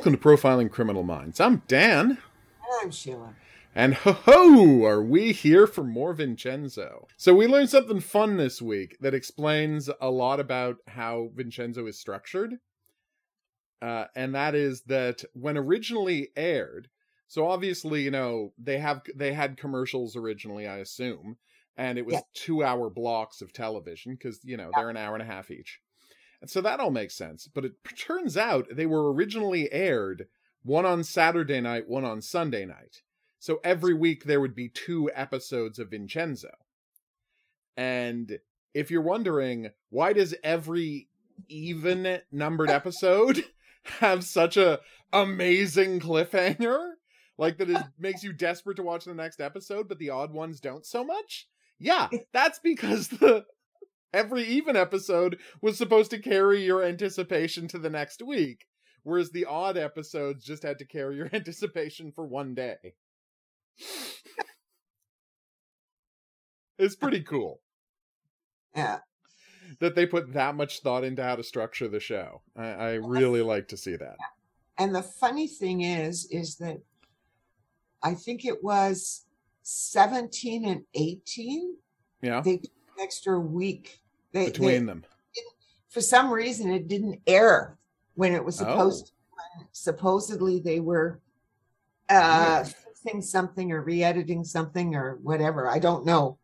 Welcome to Profiling Criminal Minds. I'm Dan. I'm Sheila. And ho ho, are we here for more Vincenzo? So, we learned something fun this week that explains a lot about how Vincenzo is structured. Uh, and that is that when originally aired, so obviously, you know, they have they had commercials originally, I assume, and it was Yeah. two hour blocks of television because you know they're an hour and a half each, and so that all makes sense. But it turns out they were originally aired one on Saturday night, one on Sunday night. So every week there would be two episodes of Vincenzo. And if you're wondering why does every even numbered episode have such a amazing cliffhanger like that it makes you desperate to watch the next episode but the odd ones don't so much yeah that's because the every even episode was supposed to carry your anticipation to the next week whereas the odd episodes just had to carry your anticipation for one day it's pretty cool Yeah. that they put that much thought into how to structure the show. I, I really like to see that. And the funny thing is, is that I think it was 17 and 18. Yeah, They extra week. They, they- between them. for some reason, it didn't air when it was supposed Oh. to. Supposedly they were uh, Weird. fixing something or re-editing something or whatever. I don't know.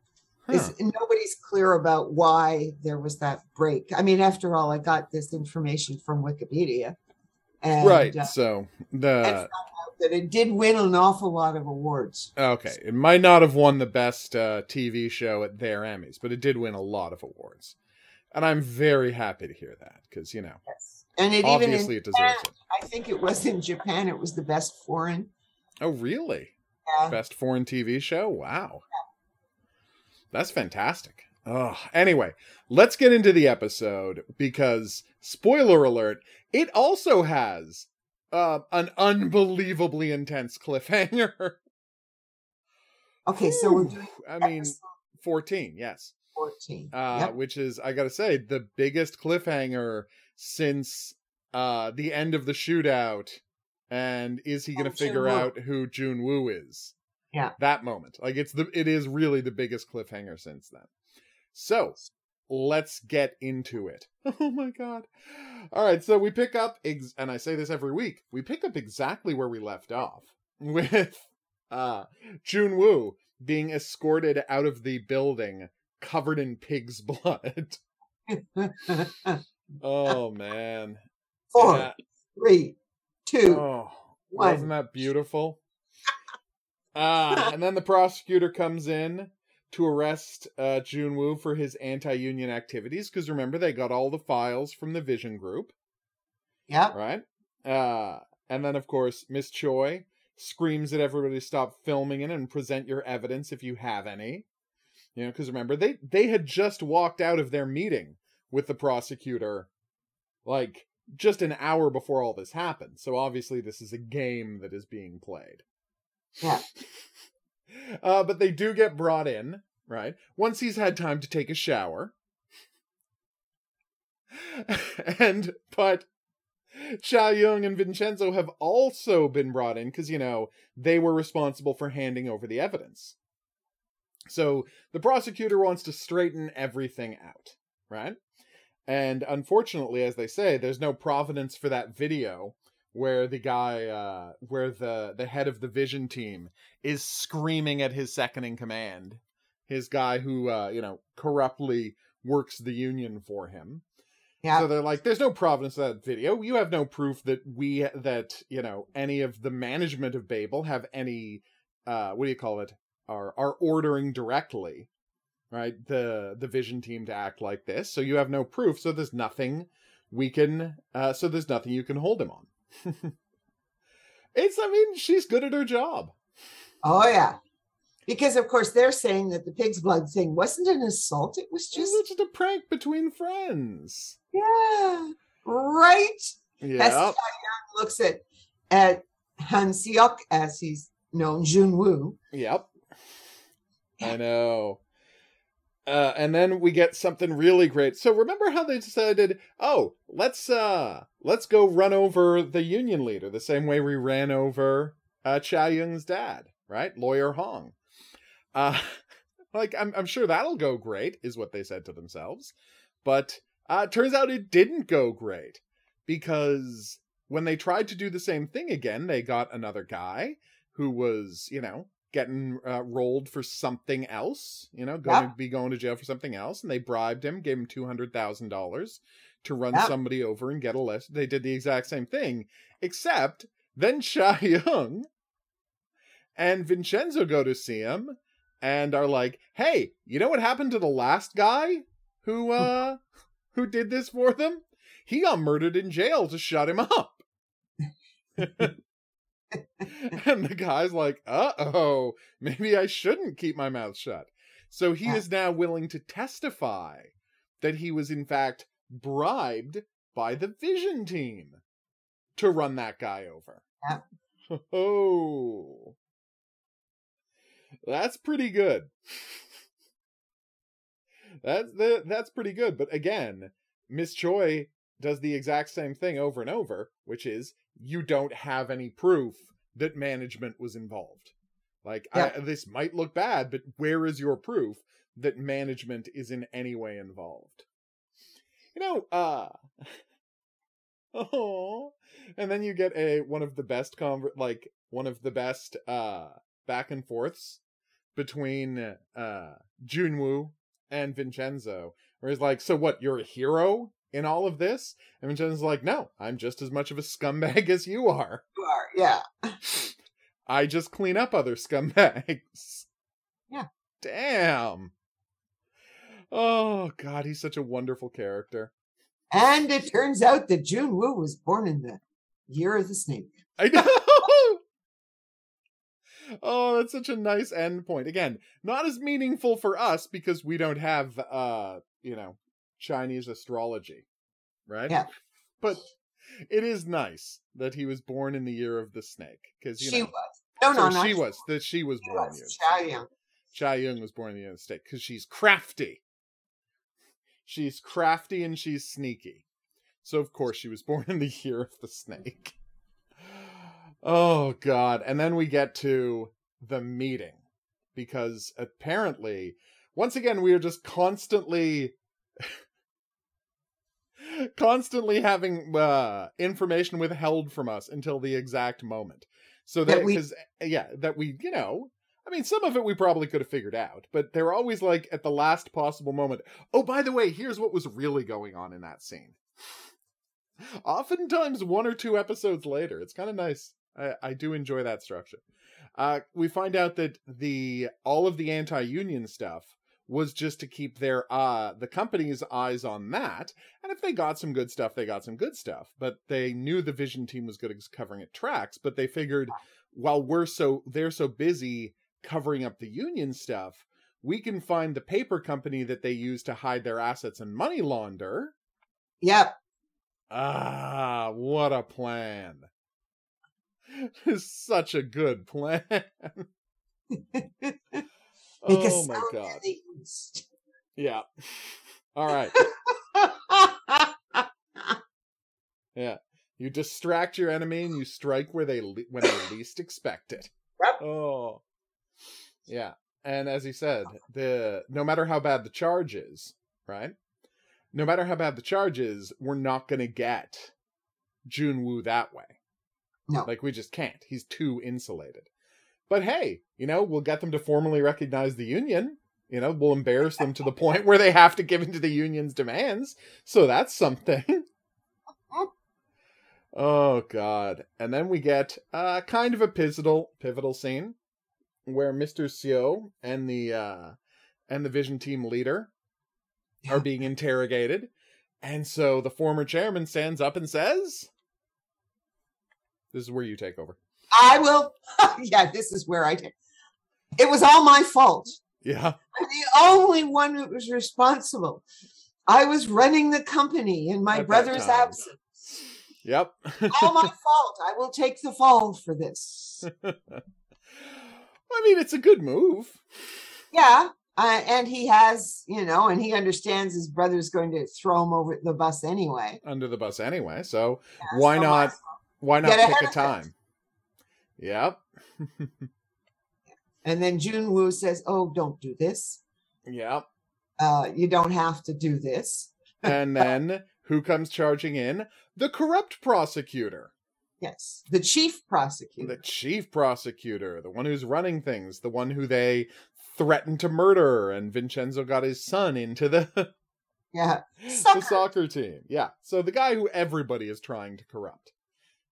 Huh. Nobody's clear about why there was that break. I mean, after all, I got this information from Wikipedia. And, right. uh, So the that it did win an awful lot of awards. okay, it might not have won the best uh, TV show at their Emmys, but it did win a lot of awards, and I'm very happy to hear that because you know Yes. And it even, obviously in it deserves it. I think it was in Japan, it was the best foreign. Oh, really? Yeah. Best foreign TV show? Wow. That's fantastic. Oh, anyway, let's get into the episode because spoiler alert, it also has uh, an unbelievably intense cliffhanger. Okay, so we're doing I mean, 14, yes. 14. Uh, Yep. which is I got to say the biggest cliffhanger since uh the end of the shootout and is he going Oh, figure Jun-woo. out who Jun Woo is? Yeah. That moment. Like it's the it is really the biggest cliffhanger since then. So, let's get into it. Oh my god. All right, so we pick up ex- and I say this every week. We pick up exactly where we left off with uh Jun Woo being escorted out of the building covered in pig's blood. oh man. Four, Yeah. three, two. Oh, one. wasn't that beautiful? Ah, and then the prosecutor comes in to arrest uh, Jun Woo for his anti-union activities because remember they got all the files from the Vision Group, Yeah. right? Uh, and then of course Miss Choi screams at everybody to stop filming it and present your evidence if you have any. You know, because remember they they had just walked out of their meeting with the prosecutor, like just an hour before all this happened. So obviously this is a game that is being played. Yeah. Uh, but they do get brought in, right? Once he's had time to take a shower. and, but Cha Young and Vincenzo have also been brought in because, you know, they were responsible for handing over the evidence. So the prosecutor wants to straighten everything out, right? And unfortunately, as they say, there's no providence for that video where the guy, uh, where the the head of the Vision team is screaming at his second in command, his guy who, uh, you know, corruptly works the union for him. Yeah. So they're like, "There's no provenance to that video. You have no proof that we that you know any of the management of Babel have any, uh, what do you call it? Are are ordering directly, right? The the Vision team to act like this. So you have no proof. So there's nothing we can. Uh, so there's nothing you can hold him on. it's. I mean, she's good at her job. oh, yeah. Because, of course, they're saying that the pig's blood thing wasn't an assault. It was Just, just, just a prank between friends. yeah, right. Yeah. Young looks at, at Han Seok, as he's known, Jun Woo. Yep. I know. Uh, and then we get something really great. So remember how they decided, oh, let's uh let's go run over the union leader the same way we ran over uh Cha Young's dad, right? Lawyer Hong. Uh like I'm I'm sure that'll go great, is what they said to themselves. But uh turns out it didn't go great because when they tried to do the same thing again, they got another guy who was, you know, getting uh, rolled for something else, you know, going Yep. to be going to jail for something else, and they bribed him, gave him two hundred thousand dollars to run Yep. somebody over and get a list. They did the exact same thing, except then Cha Young and Vincenzo go to see him and are like, "Hey, you know what happened to the last guy who uh who did this for them? He got murdered in jail to shut him up." and the guy's like, uh oh, maybe I shouldn't keep my mouth shut. So he is now willing to testify that he was, in fact, bribed by the Vision team to run that guy over. Yeah. Oh, that's pretty good. that's the that's pretty good. But again, Miss Choi does the exact same thing over and over, which is you don't have any proof that management was involved. Like Yeah. I, this might look bad, but where is your proof that management is in any way involved? You know, uh Oh, and then you get a one of the best conver- like one of the best uh back and forths between uh Junwoo and Vincenzo, where he's like, "So what? You're a hero in all of this?" And Vincenzo's like, "No, I'm just as much of a scumbag as you are. You are, yeah. I just clean up other scumbags." Yeah. Damn. Oh God, he's such a wonderful character. And it turns out that Jun Woo was born in the year of the snake. I know. oh, that's such a nice end point. Again, not as meaningful for us because we don't have uh, you know, Chinese astrology, right? Yeah. But it is nice that he was born in the year of the snake because you she know, was. No, no, no. she was that she was She born in was. the. Chow Cha Young was born in the United States because she's crafty. She's crafty and she's sneaky. So of course she was born in the year of the snake. Oh god. And then we get to the meeting. Because apparently, once again, we are just constantly constantly having uh information withheld from us until the exact moment. So that That we- because yeah, that we, you know, I mean, some of it we probably could have figured out, but they're always like at the last possible moment. Oh, by the way, here's what was really going on in that scene. Oftentimes, one or two episodes later, it's kind of nice. I, I do enjoy that structure. Uh, we find out that the all of the anti-union stuff was just to keep their uh the company's eyes on that, and if they got some good stuff, they got some good stuff. But they knew the Vision team was good at covering it tracks, but they figured while we're so they're so busy covering up the union stuff, we can find the paper company that they use to hide their assets and money launder. Yep. Ah, what a plan. It's such a good plan. Make oh my god. Yeah. All right. Yeah. You distract your enemy and you strike where they le- when they least expect it. Yep. Oh. Yeah. And as he said, the no matter how bad the charge is, right? No matter how bad the charge is, we're not going to get Junwoo that way. No. Like we just can't. He's too insulated. But hey, you know, we'll get them to formally recognize the union. You know, we'll embarrass them to the point where they have to give in to the union's demands. So that's something. oh god. And then we get uh kind of a pivotal pivotal scene where Mr. Seo and the uh and the vision team leader are being interrogated. And so the former chairman stands up and says This is where you take over. I will. yeah, this is where I did. It was all my fault. Yeah. I'm the only one who was responsible. I was running the company in my At brother's absence. Yep. All my fault. I will take the fall for this. I mean, it's a good move. Yeah, Uh, and he has, you know, and he understands his brother's going to throw him over the bus anyway. Under the bus anyway. So Yeah, why so not might as well. why not pick a of it. time? Yep. And then Jun Woo says, "Oh, don't do this. Yeah. Uh, you don't have to do this." And then who comes charging in? The corrupt prosecutor. Yes, the chief prosecutor. The chief prosecutor, the one who's running things, the one who they threatened to murder, and Vincenzo got his son into the, yeah, the soccer team. Yeah. So the guy who everybody is trying to corrupt.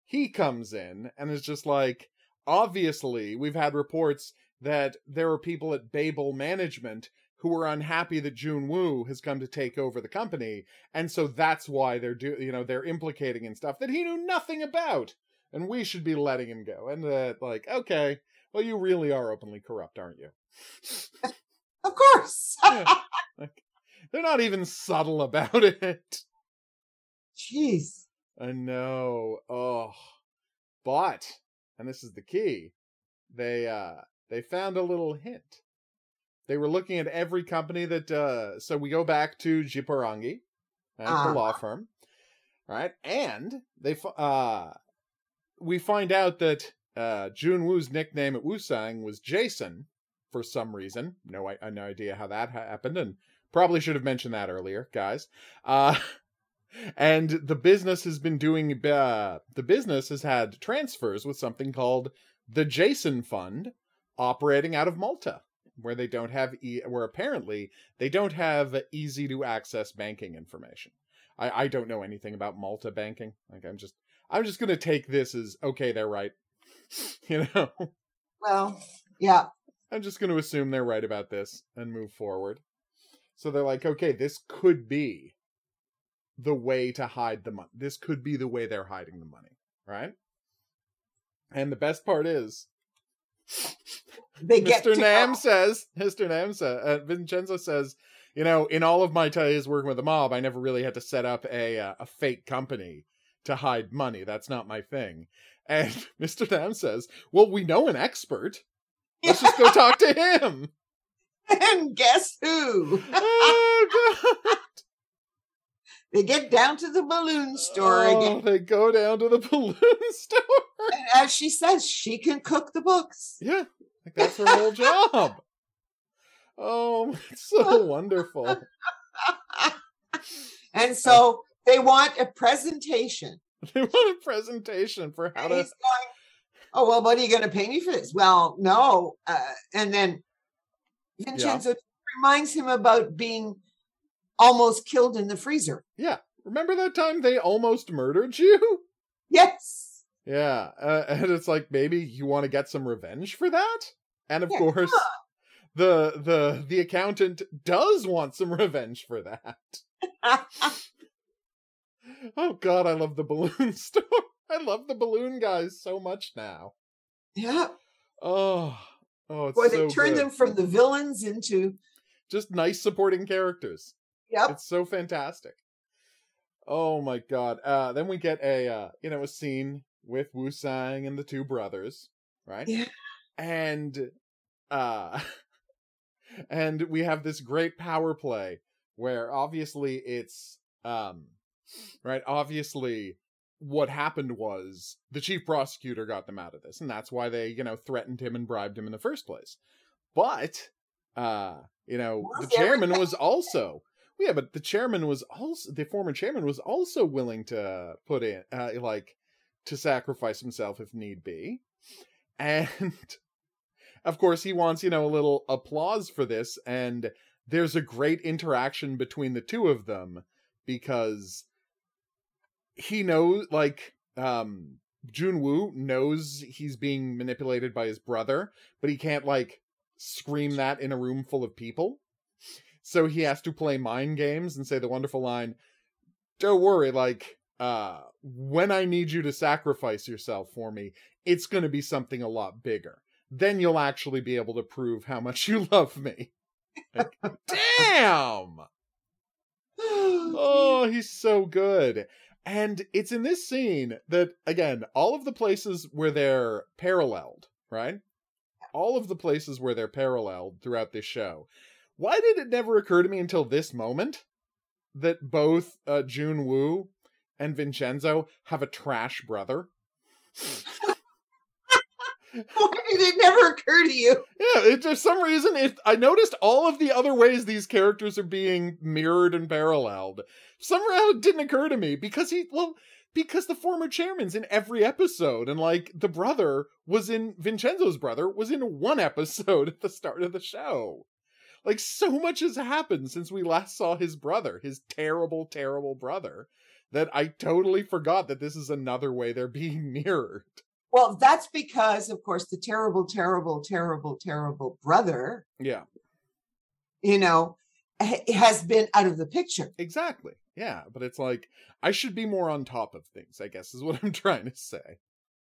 He comes in and is just like, obviously, we've had reports that there are people at Babel Management who are unhappy that Jun Woo has come to take over the company, and so that's why they're do you know they're implicating in stuff that he knew nothing about, and we should be letting him go. And uh, like, okay, well, you really are openly corrupt, aren't you? of course. Yeah. Like, they're not even subtle about it. Jeez. I know. Oh, but and this is the key. They uh they found a little hint. They were looking at every company that uh so we go back to Jipuragi, right, Uh-huh. the law firm. Right? And they uh we find out that uh Jun Woo's nickname at Wusang was Jason for some reason. No I, I no idea how that happened and probably should have mentioned that earlier, guys. Uh and the business has been doing uh, the business has had transfers with something called the Jason Fund operating out of Malta where they don't have e- where apparently they don't have easy to access banking information. I I don't know anything about Malta banking. Like I'm just I'm just going to take this as okay they're right. you know. Well, yeah. I'm just going to assume they're right about this and move forward. So they're like, okay, this could be the way to hide the money. This could be the way they're hiding the money, right? And the best part is, They get Mr. Nam says, Mr. Nam says, uh, Vincenzo says, you know, in all of my days working with the mob, I never really had to set up a uh, a fake company to hide money. That's not my thing. And Mr. Nam says, well, we know an expert. Let's just go talk to him. and guess who? oh, God. They get down to the balloon store Oh, again. They go down to the balloon store. And as she says, she can cook the books. Yeah, like that's her whole job. Oh, it's so wonderful. And so they want a presentation. They want a presentation for how And to. he's going, Oh, well, what are you going to pay me for this? Well, no. Uh, and then Vincenzo reminds him about being almost killed in the freezer. Yeah, remember that time they almost murdered you? Yes. Yeah, uh, and it's like maybe you want to get some revenge for that. And of Yeah, course, the the the accountant does want some revenge for that. Oh God, I love the balloon store. I love the balloon guys so much now. yeah. Oh, oh, it's Boy, so they turned them from the villains into, just nice supporting characters. Yep. It's so fantastic. Oh my God. Uh, then we get a uh, you know a scene with Wusang and the two brothers, right? Yeah. And uh, and we have this great power play where obviously it's um, right. Obviously, what happened was the chief prosecutor got them out of this, and that's why they you know threatened him and bribed him in the first place. But uh, you know, the chairman was also yeah, but the chairman was also the former chairman was also willing to put in uh, like to sacrifice himself if need be. And of course he wants, you know, a little applause for this and there's a great interaction between the two of them because he knows like um Jun Woo knows he's being manipulated by his brother, but he can't like scream that in a room full of people. So he has to play mind games and say the wonderful line, "Don't worry, like uh when I need you to sacrifice yourself for me, it's going to be something a lot bigger. Then you'll actually be able to prove how much you love me." Like, damn. Oh, he's so good. And it's in this scene that, again, all of the places where they're paralleled, right? All of the places where they're paralleled throughout this show, why did it never occur to me until this moment that both uh, Jun Woo and Vincenzo have a trash brother? Why did it never occur to you? Yeah, it, for some reason, it, I noticed all of the other ways these characters are being mirrored and paralleled. Somehow it didn't occur to me because he, well, because the former chairman's in every episode, and like the brother was in Vincenzo's brother was in one episode at the start of the show. Like so much has happened since we last saw his brother, his terrible, terrible brother, that I totally forgot that this is another way they're being mirrored. Well, that's because, of course, the terrible, terrible, terrible, terrible brother. Yeah. You know, has been out of the picture. Exactly. Yeah. But it's like, I should be more on top of things, I guess, is what I'm trying to say.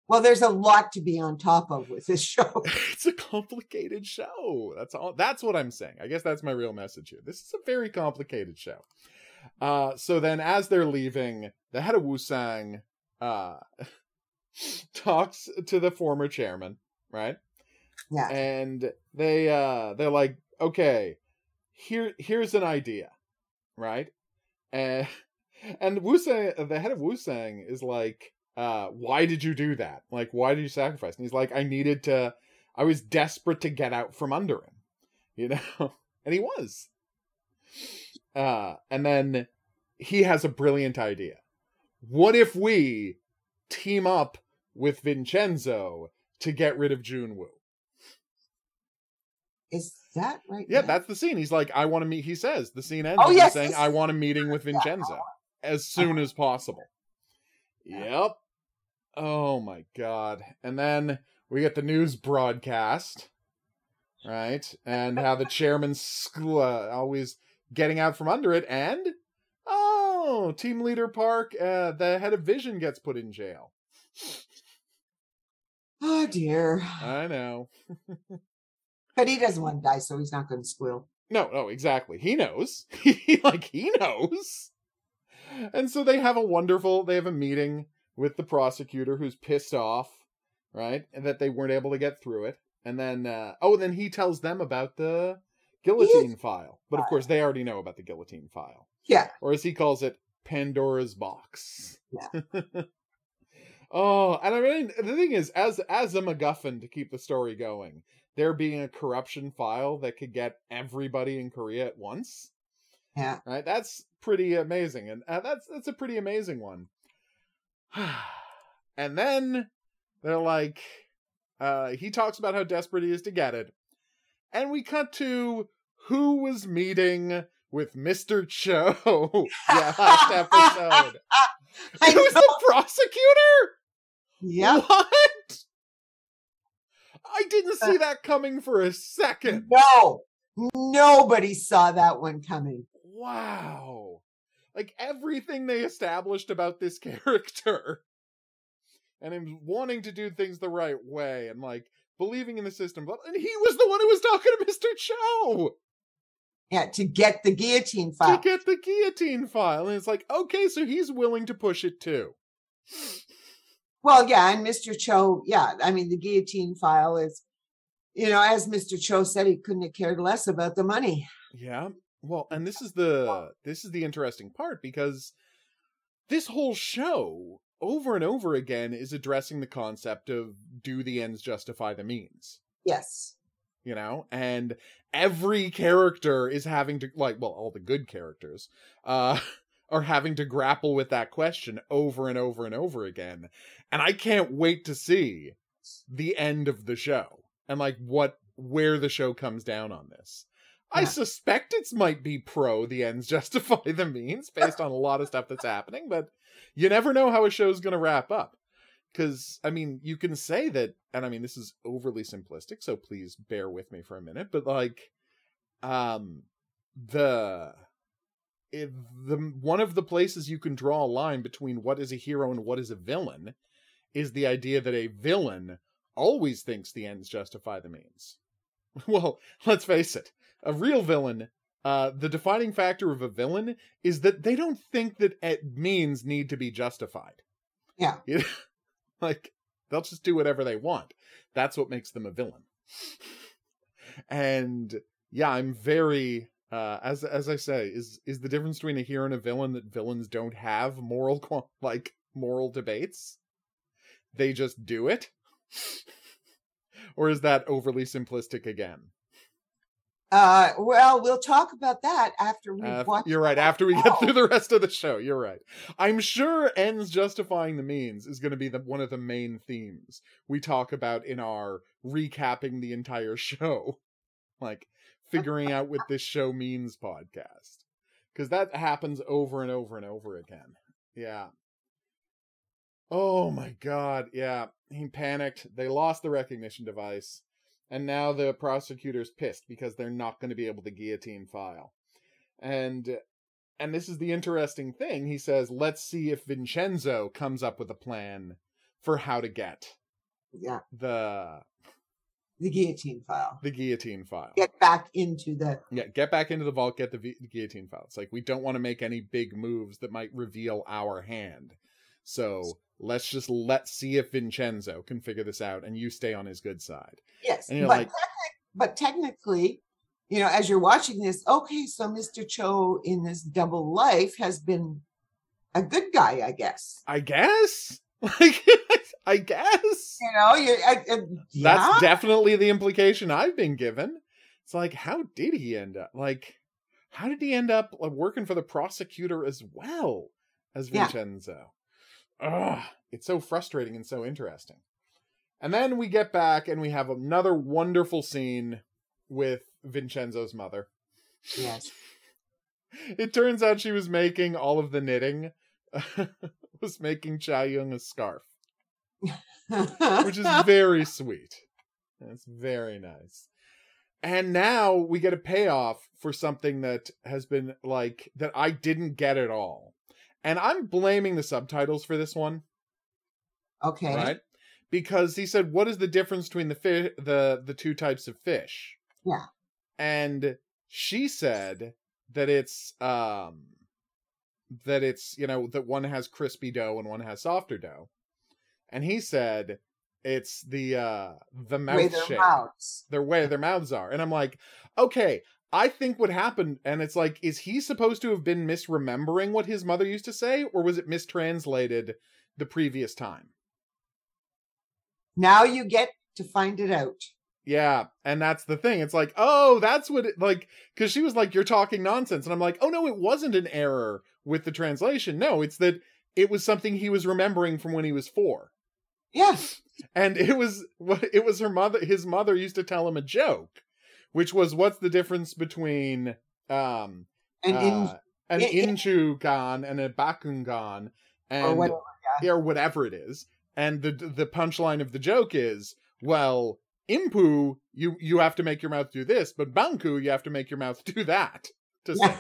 Well, there's a lot to be on top of with this show. it's a complicated show. That's all. That's what I'm saying. I guess that's my real message here. This is a very complicated show. Uh, so then, as they're leaving, the head of Wusang uh, talks to the former chairman, right? Yeah. And they uh they're like, okay, here here's an idea, right? And and Wusang, the head of Wusang is like, uh, why did you do that? Like, why did you sacrifice? And he's like, I needed to, I was desperate to get out from under him, you know? and he was. Uh, and then he has a brilliant idea. What if we team up with Vincenzo to get rid of Junwoo. Is that right? Yeah, now? that's the scene. He's like, I want to meet. He says the scene ends. Oh yes, saying, I want a meeting with Vincenzo as soon as possible. Yep. Oh my god! And then we get the news broadcast, right? And how the chairman's uh, always getting out from under it, and oh, team leader Park, uh, the head of Vision gets put in jail. Oh dear. I know. but he doesn't want to die, so he's not going to squeal. No, no, exactly. He knows. He like he knows. And so they have a wonderful they have a meeting with the prosecutor who's pissed off, right? And that they weren't able to get through it. And then uh oh, then he tells them about the guillotine file. But of course they already know about the guillotine file. Yeah. Or as he calls it, Pandora's box. Yeah. Oh, and I mean the thing is, as as a MacGuffin to keep the story going, there being a corruption file that could get everybody in Korea at once. Yeah, right. That's pretty amazing, and uh, that's that's a pretty amazing one. and then they're like, uh, he talks about how desperate he is to get it, and we cut to who was meeting with Mr. Cho. yeah, last episode. it was the prosecutor. Yeah. What? I didn't see that coming for a second. No. Nobody saw that one coming. Wow. Like everything they established about this character and him wanting to do things the right way and like believing in the system. But And he was the one who was talking to Mr. Cho. Yeah, to get the guillotine file. To get the guillotine file. And it's like, okay, so he's willing to push it too. Well, yeah, and Mr. Cho, yeah, I mean, the guillotine file is, you know, as Mr. Cho said, he couldn't have cared less about the money. Yeah. Well, and this is the this is the interesting part because this whole show over and over again is addressing the concept of do the ends justify the means. Yes. You know, and every character is having to like well, all the good characters uh are having to grapple with that question over and over and over again. And I can't wait to see the end of the show and like what where the show comes down on this. I suspect it's might be pro the ends justify the means based on a lot of stuff that's happening, but you never know how a show's going to wrap up. Cuz I mean, you can say that and I mean this is overly simplistic, so please bear with me for a minute, but like um the if the one of the places you can draw a line between what is a hero and what is a villain is the idea that a villain always thinks the ends justify the means. Well, let's face it, a real villain, uh, the defining factor of a villain is that they don't think that means need to be justified. Yeah. like, they'll just do whatever they want. That's what makes them a villain. and yeah, I'm very uh as as I say, is is the difference between a hero and a villain that villains don't have moral like moral debates? They just do it? or is that overly simplistic again? Uh, well, we'll talk about that after we uh, watch. You're right. After we get through the rest of the show, you're right. I'm sure ends justifying the means is going to be the, one of the main themes we talk about in our recapping the entire show, like figuring out what this show means podcast, because that happens over and over and over again. Yeah. Oh my god. Yeah. He panicked. They lost the recognition device and now the prosecutor's pissed because they're not going to be able to guillotine file. And and this is the interesting thing. He says let's see if vincenzo comes up with a plan for how to get yeah. the the guillotine file. the guillotine file. Get back into the yeah get back into the vault get the, v- the guillotine file. It's like we don't want to make any big moves that might reveal our hand so let's just let's see if Vincenzo can figure this out and you stay on his good side. Yes. but, like, but technically, you know, as you're watching this, okay, so Mr. Cho in this double life has been a good guy, I guess. I guess. Like, I guess. You know, you, I, I, yeah. that's definitely the implication I've been given. It's like, how did he end up? Like, how did he end up like, working for the prosecutor as well as Vincenzo? Ugh, it's so frustrating and so interesting. And then we get back and we have another wonderful scene with Vincenzo's mother. Yes. it turns out she was making all of the knitting, was making Cha Young a scarf, which is very sweet. It's very nice. And now we get a payoff for something that has been like that I didn't get at all and I'm blaming the subtitles for this one. Okay. Right? Because he said, "What is the difference between the fish, the the two types of fish?" Yeah. And she said that it's um that it's you know that one has crispy dough and one has softer dough, and he said it's the uh the mouth way their shape, mouths. their way their mouths are, and I'm like, okay, I think what happened, and it's like, is he supposed to have been misremembering what his mother used to say, or was it mistranslated the previous time? Now you get to find it out. Yeah, and that's the thing. It's like, oh, that's what it like because she was like, "You're talking nonsense," and I'm like, "Oh no, it wasn't an error with the translation. No, it's that it was something he was remembering from when he was four. Yes. and it was what it was her mother. His mother used to tell him a joke, which was what's the difference between um an in, uh, an and a bakungan and or whatever, yeah. or whatever it is. And the the punchline of the joke is, well, impu, you you have to make your mouth do this, but banku, you have to make your mouth do that to say.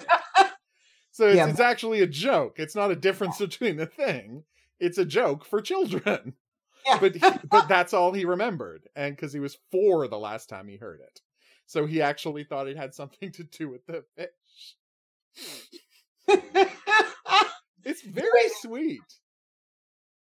so it's, yeah. it's actually a joke. It's not a difference between the thing. It's a joke for children. Yeah. but he, but that's all he remembered, and because he was four the last time he heard it. So he actually thought it had something to do with the fish. it's very sweet.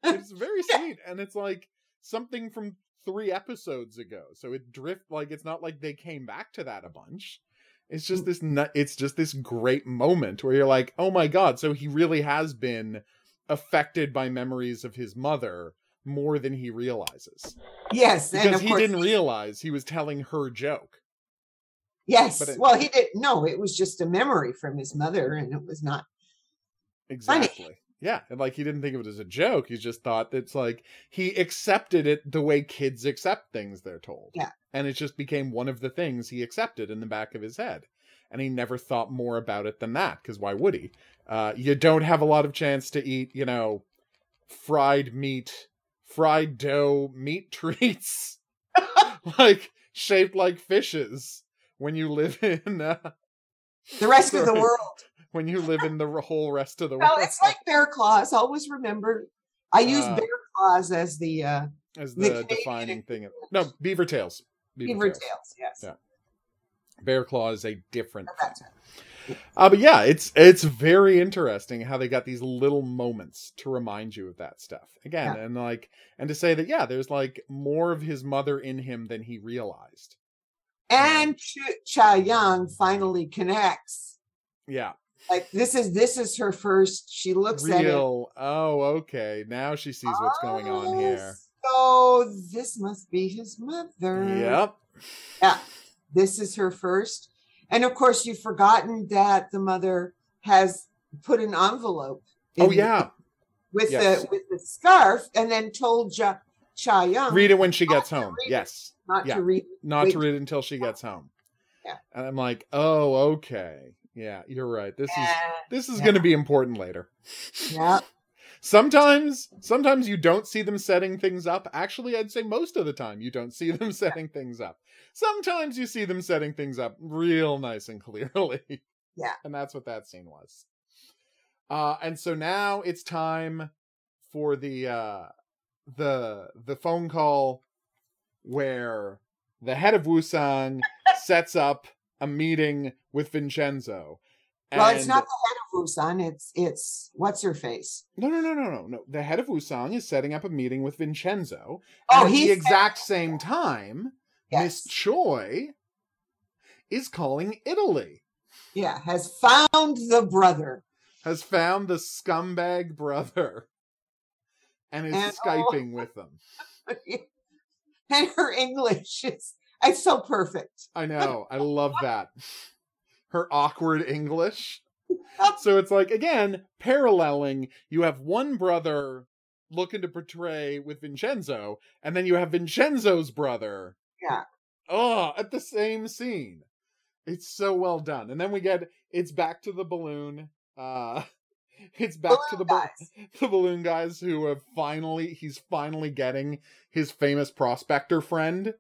It's very sweet. And it's like something from three episodes ago. So it drift like it's not like they came back to that a bunch. It's just this nut it's just this great moment where you're like, oh my god, so he really has been affected by memories of his mother more than he realizes. Yes, because he didn't realize he was telling her joke. Yes. It, well, he didn't. No, it was just a memory from his mother, and it was not exactly. Funny. Yeah, and like he didn't think of it as a joke. He just thought it's like he accepted it the way kids accept things they're told. Yeah, and it just became one of the things he accepted in the back of his head, and he never thought more about it than that. Because why would he? Uh, you don't have a lot of chance to eat, you know, fried meat, fried dough meat treats, like shaped like fishes when you live in uh, the rest sorry, of the world. When you live in the whole rest of the well, world. it's like bear claws. Always remember, I use uh, bear claws as the uh, as the, the defining thing. Of, no, beaver tails. Beaver, beaver tails. tails. Yes. Yeah. Bear claw is a different. Uh, but yeah, it's it's very interesting how they got these little moments to remind you of that stuff again, yeah. and like, and to say that yeah, there's like more of his mother in him than he realized And Ch- Cha Young finally connects. Yeah. Like this is this is her first. She looks Real. at it. Oh, okay. Now she sees what's going on oh, here. So this must be his mother. Yep. Yeah. This is her first. And of course, you've forgotten that the mother has put an envelope. Oh in- yeah. With Yes. the with the scarf, and then told Ja Cha Young Read it when she gets home. Yes. it. Not yeah. to read. Not to read until she gets home. Yeah. And I'm like, oh, okay. Yeah, you're right. This is this is Yeah. gonna be important later. Yeah. Sometimes sometimes you don't see them setting things up. Actually, I'd say most of the time you don't see them setting things up. Sometimes you see them setting things up real nice and clearly. Yeah. And that's what that scene was. Uh and so now it's time for the uh the the phone call where the head of Wusang sets up a meeting with Vincenzo. Well, it's not the head of Wusang. It's it's what's her face. no, no, no, no, no, no. The head of Wusang is setting up a meeting with Vincenzo. Oh, and at the exact same time, Miss Choi is calling Italy. Yeah, has found the brother. Has found the scumbag brother and is And- oh. skyping with them. and her English is it's so perfect. I know. I love that. Her awkward English. So it's like again, paralleling, you have one brother looking to portray with Vincenzo, and then you have Vincenzo's brother. Yeah. Oh, at the same scene. It's so well done. And then we get it's back to the balloon. Uh it's back to the Balloon guys. the balloon guys who have finally he's finally getting his famous prospector friend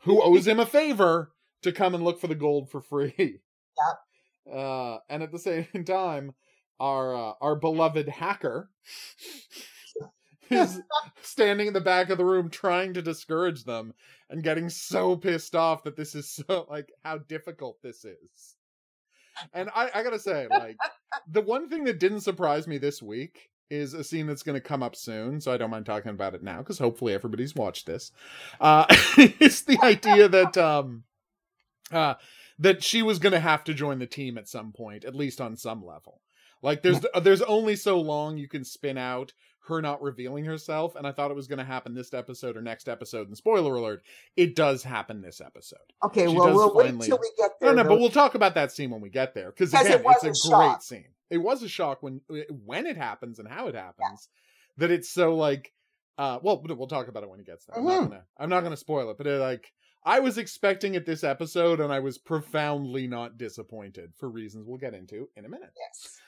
who owes him a favor to come and look for the gold for free. Yep. Uh, and at the same time, our uh, our beloved hacker is standing in the back of the room trying to discourage them and getting so pissed off that this is so like how difficult this is. And I, I gotta say, like, the one thing that didn't surprise me this week is a scene that's going to come up soon, so I don't mind talking about it now because hopefully everybody's watched this. Uh, it's the idea that um, uh, that she was going to have to join the team at some point, at least on some level. Like, there's there's only so long you can spin out her not revealing herself, and I thought it was going to happen this episode or next episode. And spoiler alert, it does happen this episode. Okay, She well we'll wait finally- till we get there. no, though. but we'll talk about that scene when we get there because again, it it's a, great scene. It was a shock when when it happens and how it happens. That it's so like, uh, well, we'll talk about it when it gets there. I'm not Mhm. gonna, I'm not gonna spoil it, but it, like, I was expecting it this episode, and I was profoundly not disappointed for reasons we'll get into in a minute. yes.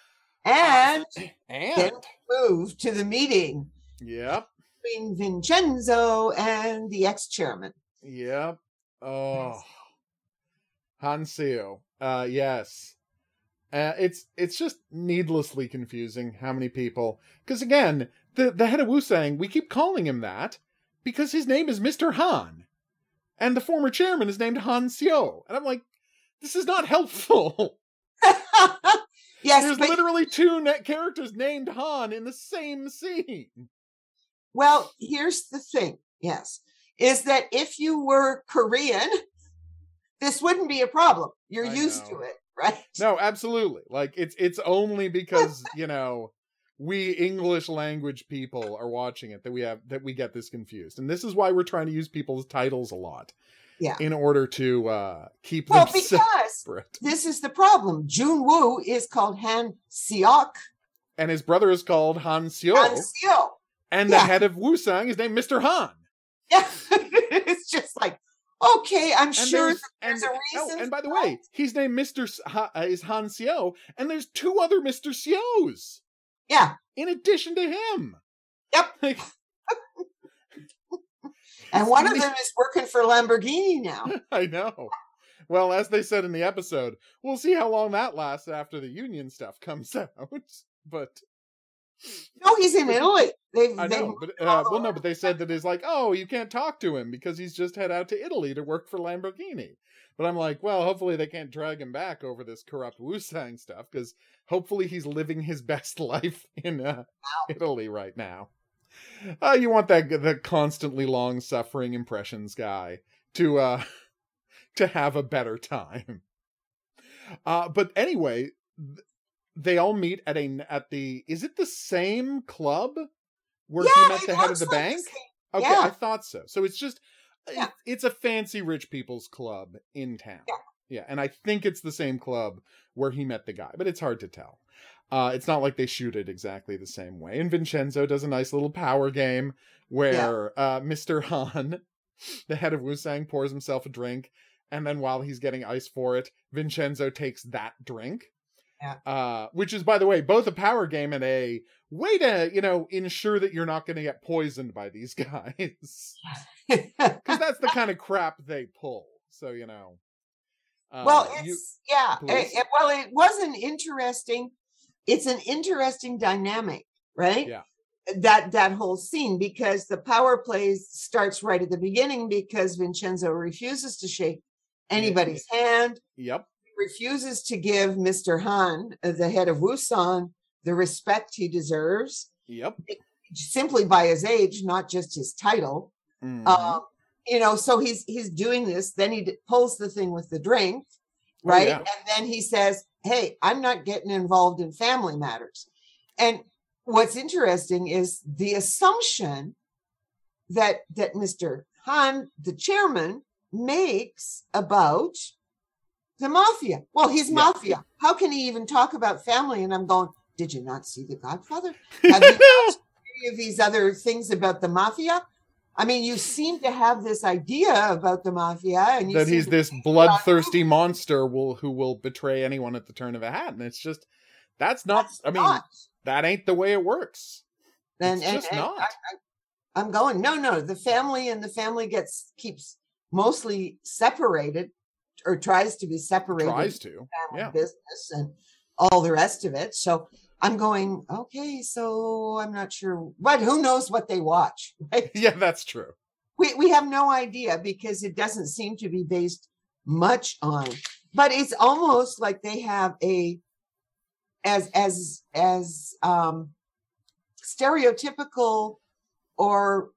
And And move to the meeting yep, between Vincenzo and the ex-chairman. Yep. Oh, Han Seo. Uh, yes. Uh, it's it's just needlessly confusing how many people because again the the head of Wusang we keep calling him that because his name is Mister Han, and the former chairman is named Han Seo, and I'm like, this is not helpful. yes, There's but literally two net characters named Han in the same scene. well, here's the thing. Yes, is that if you were Korean, this wouldn't be a problem. You're I used know. to it, right? No, absolutely. Like it's it's only because, you know, we English language people are watching it that we have that we get this confused. And this is why we're trying to use people's titles a lot. Yeah. In order to uh keep Well, them because separate. this is the problem. Jun Woo is called Han Seok. And his brother is called Han Seo. Han Seo. and the head of Wusang is named Mr. Han. Yeah, it's just like okay. I'm And sure there's, there's and, a oh, reason. and by the way, he's named Mr. S- ha, uh, is Han Seo, and there's two other Mr. Seos yeah. in addition to him. Yep. Like, And one of them is working for Lamborghini now. I know. Well, as they said in the episode, we'll see how long that lasts after the union stuff comes out. But No, he's in Italy. They've, I know, but uh, well, no, but they said that it's like, oh, you can't talk to him because he's just head out to Italy to work for Lamborghini. But I'm like, well, hopefully they can't drag him back over this corrupt Wusang stuff because hopefully he's living his best life in uh, Italy right now. Uh, you want that the constantly long suffering impressions guy to uh to have a better time. Uh, but anyway, they all meet at a at the is it the same club where yeah, he met the head of the like bank? The okay, yeah. I thought so. So it's just yeah. it's a fancy rich people's club in town. Yeah, and I think it's the same club where he met the guy, but it's hard to tell. Uh, it's not like they shoot it exactly the same way. And Vincenzo does a nice little power game where yeah. uh, Mr. Han, the head of Wusang, pours himself a drink, and then while he's getting ice for it, Vincenzo takes that drink. Yeah. Uh, which is, by the way, both a power game and a way to, you know, ensure that you're not going to get poisoned by these guys. Because that's the kind of crap they pull. So, you know. Uh, well, it's, you, yeah. It, it, well, it was an interesting, it's an interesting dynamic, right? Yeah. That that whole scene because the power plays starts right at the beginning because Vincenzo refuses to shake anybody's hand. Yep refuses to give Mr. Han, uh, the head of Wusang, the respect he deserves. Yep. Simply by his age, not just his title. Mm-hmm. Um, you know, so he's he's doing this. Then he d- pulls the thing with the drink, right? Oh, yeah. And then he says, "Hey, I'm not getting involved in family matters." And what's interesting is the assumption that that Mr. Han, the chairman, makes about the mafia. Well, he's yeah. mafia. How can he even talk about family? And I'm going, did you not see The Godfather? Have you watched any of these other things about the mafia? I mean, you seem to have this idea about the mafia, and that he's this bloodthirsty monster will who will betray anyone at the turn of a hat, and it's just that's not. That's I mean, not. that ain't the way it works. And, it's and, just and not. I, I'm going. No, no. The family and the family gets keeps mostly separated or tries to be separated tries to yeah. business and all the rest of it so i'm going okay so i'm not sure but who knows what they watch right yeah that's true we, we have no idea because it doesn't seem to be based much on but it's almost like they have a as as as um stereotypical or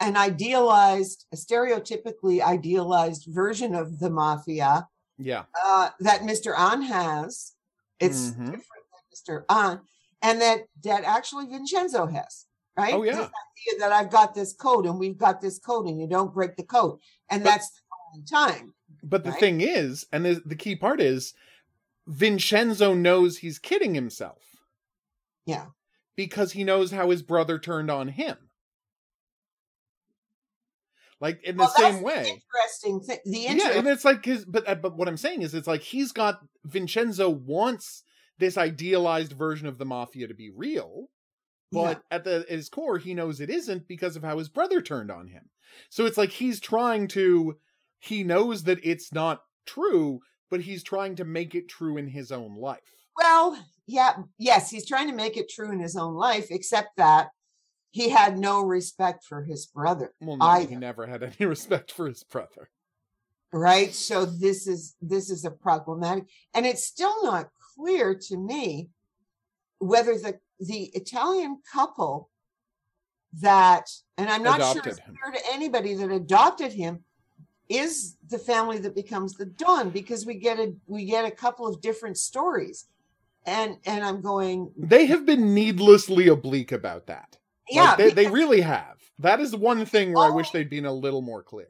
an idealized, a stereotypically idealized version of the mafia. Yeah. Uh, that Mr. An has. It's mm-hmm. Different than and that that actually Vincenzo has. Right. Oh yeah. This idea that I've got this code and we've got this code and you don't break the code, and but, that's the only time. But the right? thing is, and the, the key part is, Vincenzo knows he's kidding himself. Yeah. Because he knows how his brother turned on him. Like in well, the same way. interesting thing. The yeah, and it's like his. But uh, but what I'm saying is, it's like he's got Vincenzo wants this idealized version of the mafia to be real, but yeah. at the at his core, he knows it isn't because of how his brother turned on him. So it's like he's trying to. He knows that it's not true, but he's trying to make it true in his own life. Well, yeah, yes, he's trying to make it true in his own life, except that he had no respect for his brother. Well, no, either. he never had any respect for his brother. Right. So this is this is a problematic, and it's still not clear to me whether the the Italian couple that, and I'm not adopted sure it's clear to anybody that adopted him, is the family that becomes the Don because we get a we get a couple of different stories, and and I'm going. They have been needlessly oblique about that. Yeah, like they, they really have. That is one thing where oh, I wish oh. they'd been a little more clear.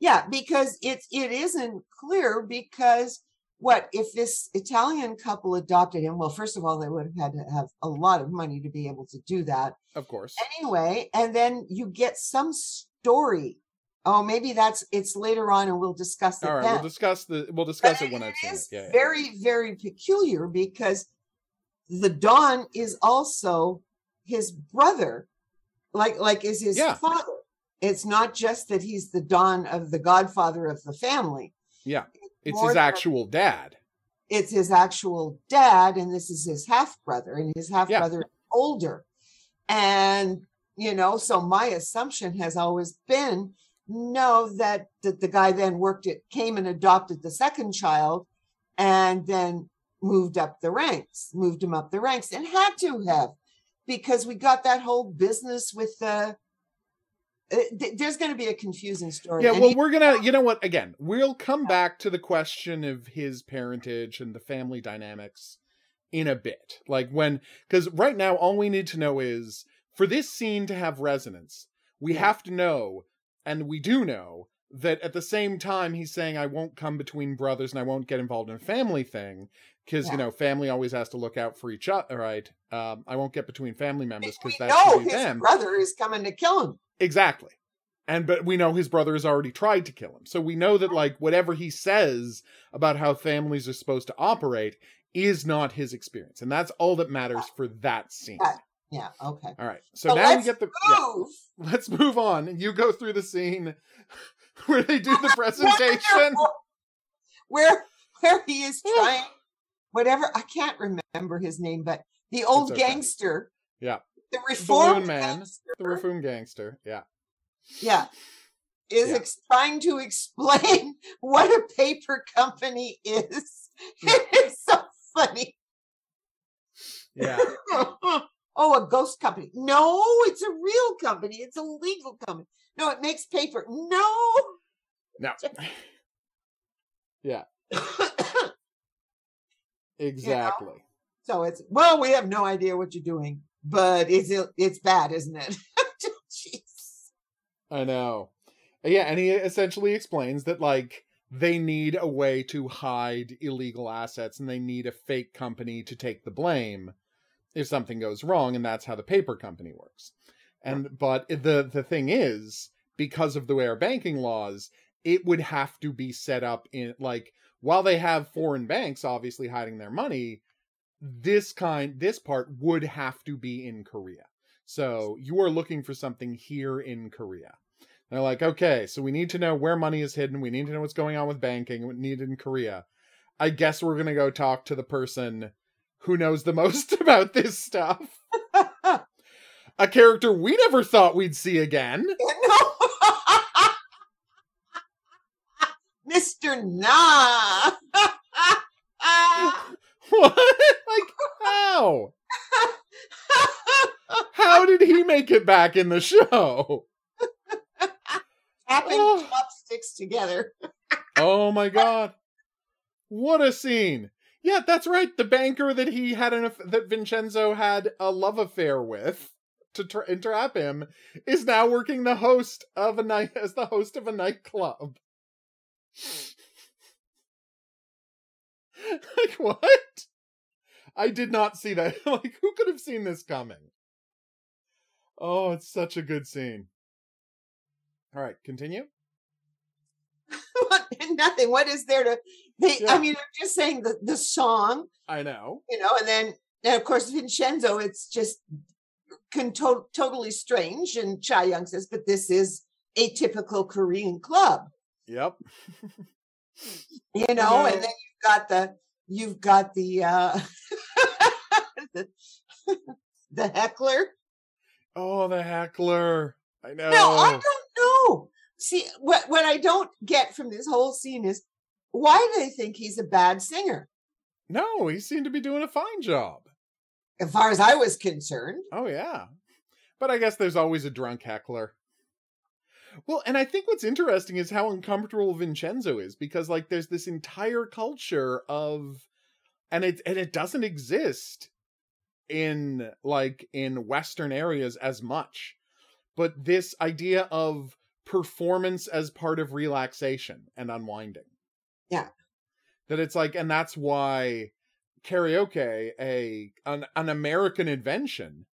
Yeah, because it's it isn't clear because what if this Italian couple adopted him? Well, first of all, they would have had to have a lot of money to be able to do that. Of course. Anyway, and then you get some story. Oh, maybe that's it's later on, and we'll discuss it. All right, then. we'll discuss the we'll discuss but it when I've seen it. Yeah, yeah. Very, very peculiar because the Don is also his brother, like like is his yeah. father. It's not just that he's the Don of the godfather of the family. Yeah. It's, his actual dad. It's his actual dad, and this is his half brother, and his half brother yeah. older. And you know, so my assumption has always been no, that that the guy then worked it, came and adopted the second child, and then moved up the ranks, moved him up the ranks, and had to have because we got that whole business with the uh, there's going to be a confusing story. Yeah, well, he- we're gonna, you know what? Again, we'll come back to the question of his parentage and the family dynamics in a bit. Like when, because right now, all we need to know is for this scene to have resonance, we have to know, and we do know, that at the same time he's saying I won't come between brothers and I won't get involved in a family thing because yeah. you know family always has to look out for each other, right? Um, I won't get between family members because that's no, his them. brother is coming to kill him. Exactly, and but we know his brother has already tried to kill him, so we know that like whatever he says about how families are supposed to operate is not his experience, and that's all that matters for that scene. Yeah. Yeah. Okay. All right. So, so now we get the. Yeah, let's move on. You go through the scene where they do the presentation. where where he is trying whatever I can't remember his name, but the old okay. gangster. Yeah. The reformed man. Gangster, the reformed gangster. Yeah. Yeah. Is yeah. Ex- trying to explain what a paper company is. Yeah. Hmm. it's so funny. Yeah. oh, a ghost company. No, it's a real company. It's a legal company. No, it makes paper. No. No. yeah. exactly. You know? So it's well, we have no idea what you're doing, but it's it's bad, isn't it? Jeez. I know. Yeah, and he essentially explains that like they need a way to hide illegal assets and they need a fake company to take the blame if something goes wrong and that's how the paper company works. And but the the thing is, because of the way our banking laws, it would have to be set up in like while they have foreign banks obviously hiding their money, this kind this part would have to be in Korea. So you are looking for something here in Korea. they're like, okay, so we need to know where money is hidden. We need to know what's going on with banking. We need it in Korea. I guess we're gonna go talk to the person who knows the most about this stuff a character we never thought we'd see again. No. Mr. Na. What? Like how? how did he make it back in the show? Tapping oh. chopsticks together. oh my god. What a scene. Yeah, that's right. The banker that he had an that Vincenzo had a love affair with to tra- entrap him is now working the host of a night as the host of a nightclub. like what? I did not see that. like who could have seen this coming? Oh, it's such a good scene. All right, continue. Nothing. What is there to? They, yeah. I mean, I'm just saying the the song. I know. You know, and then and of course Vincenzo. It's just can to- totally strange. And Cha Young says, but this is a typical Korean club. Yep. you know, and then got the you've got the uh the, the heckler. Oh, the heckler. I know. No, I don't know. See, what what I don't get from this whole scene is why do they think he's a bad singer? No, he seemed to be doing a fine job as far as I was concerned. Oh yeah. But I guess there's always a drunk heckler. Well, and I think what's interesting is how uncomfortable Vincenzo is because like there's this entire culture of and it and it doesn't exist in like in western areas as much. But this idea of performance as part of relaxation and unwinding. Yeah. That it's like and that's why karaoke a an, an American invention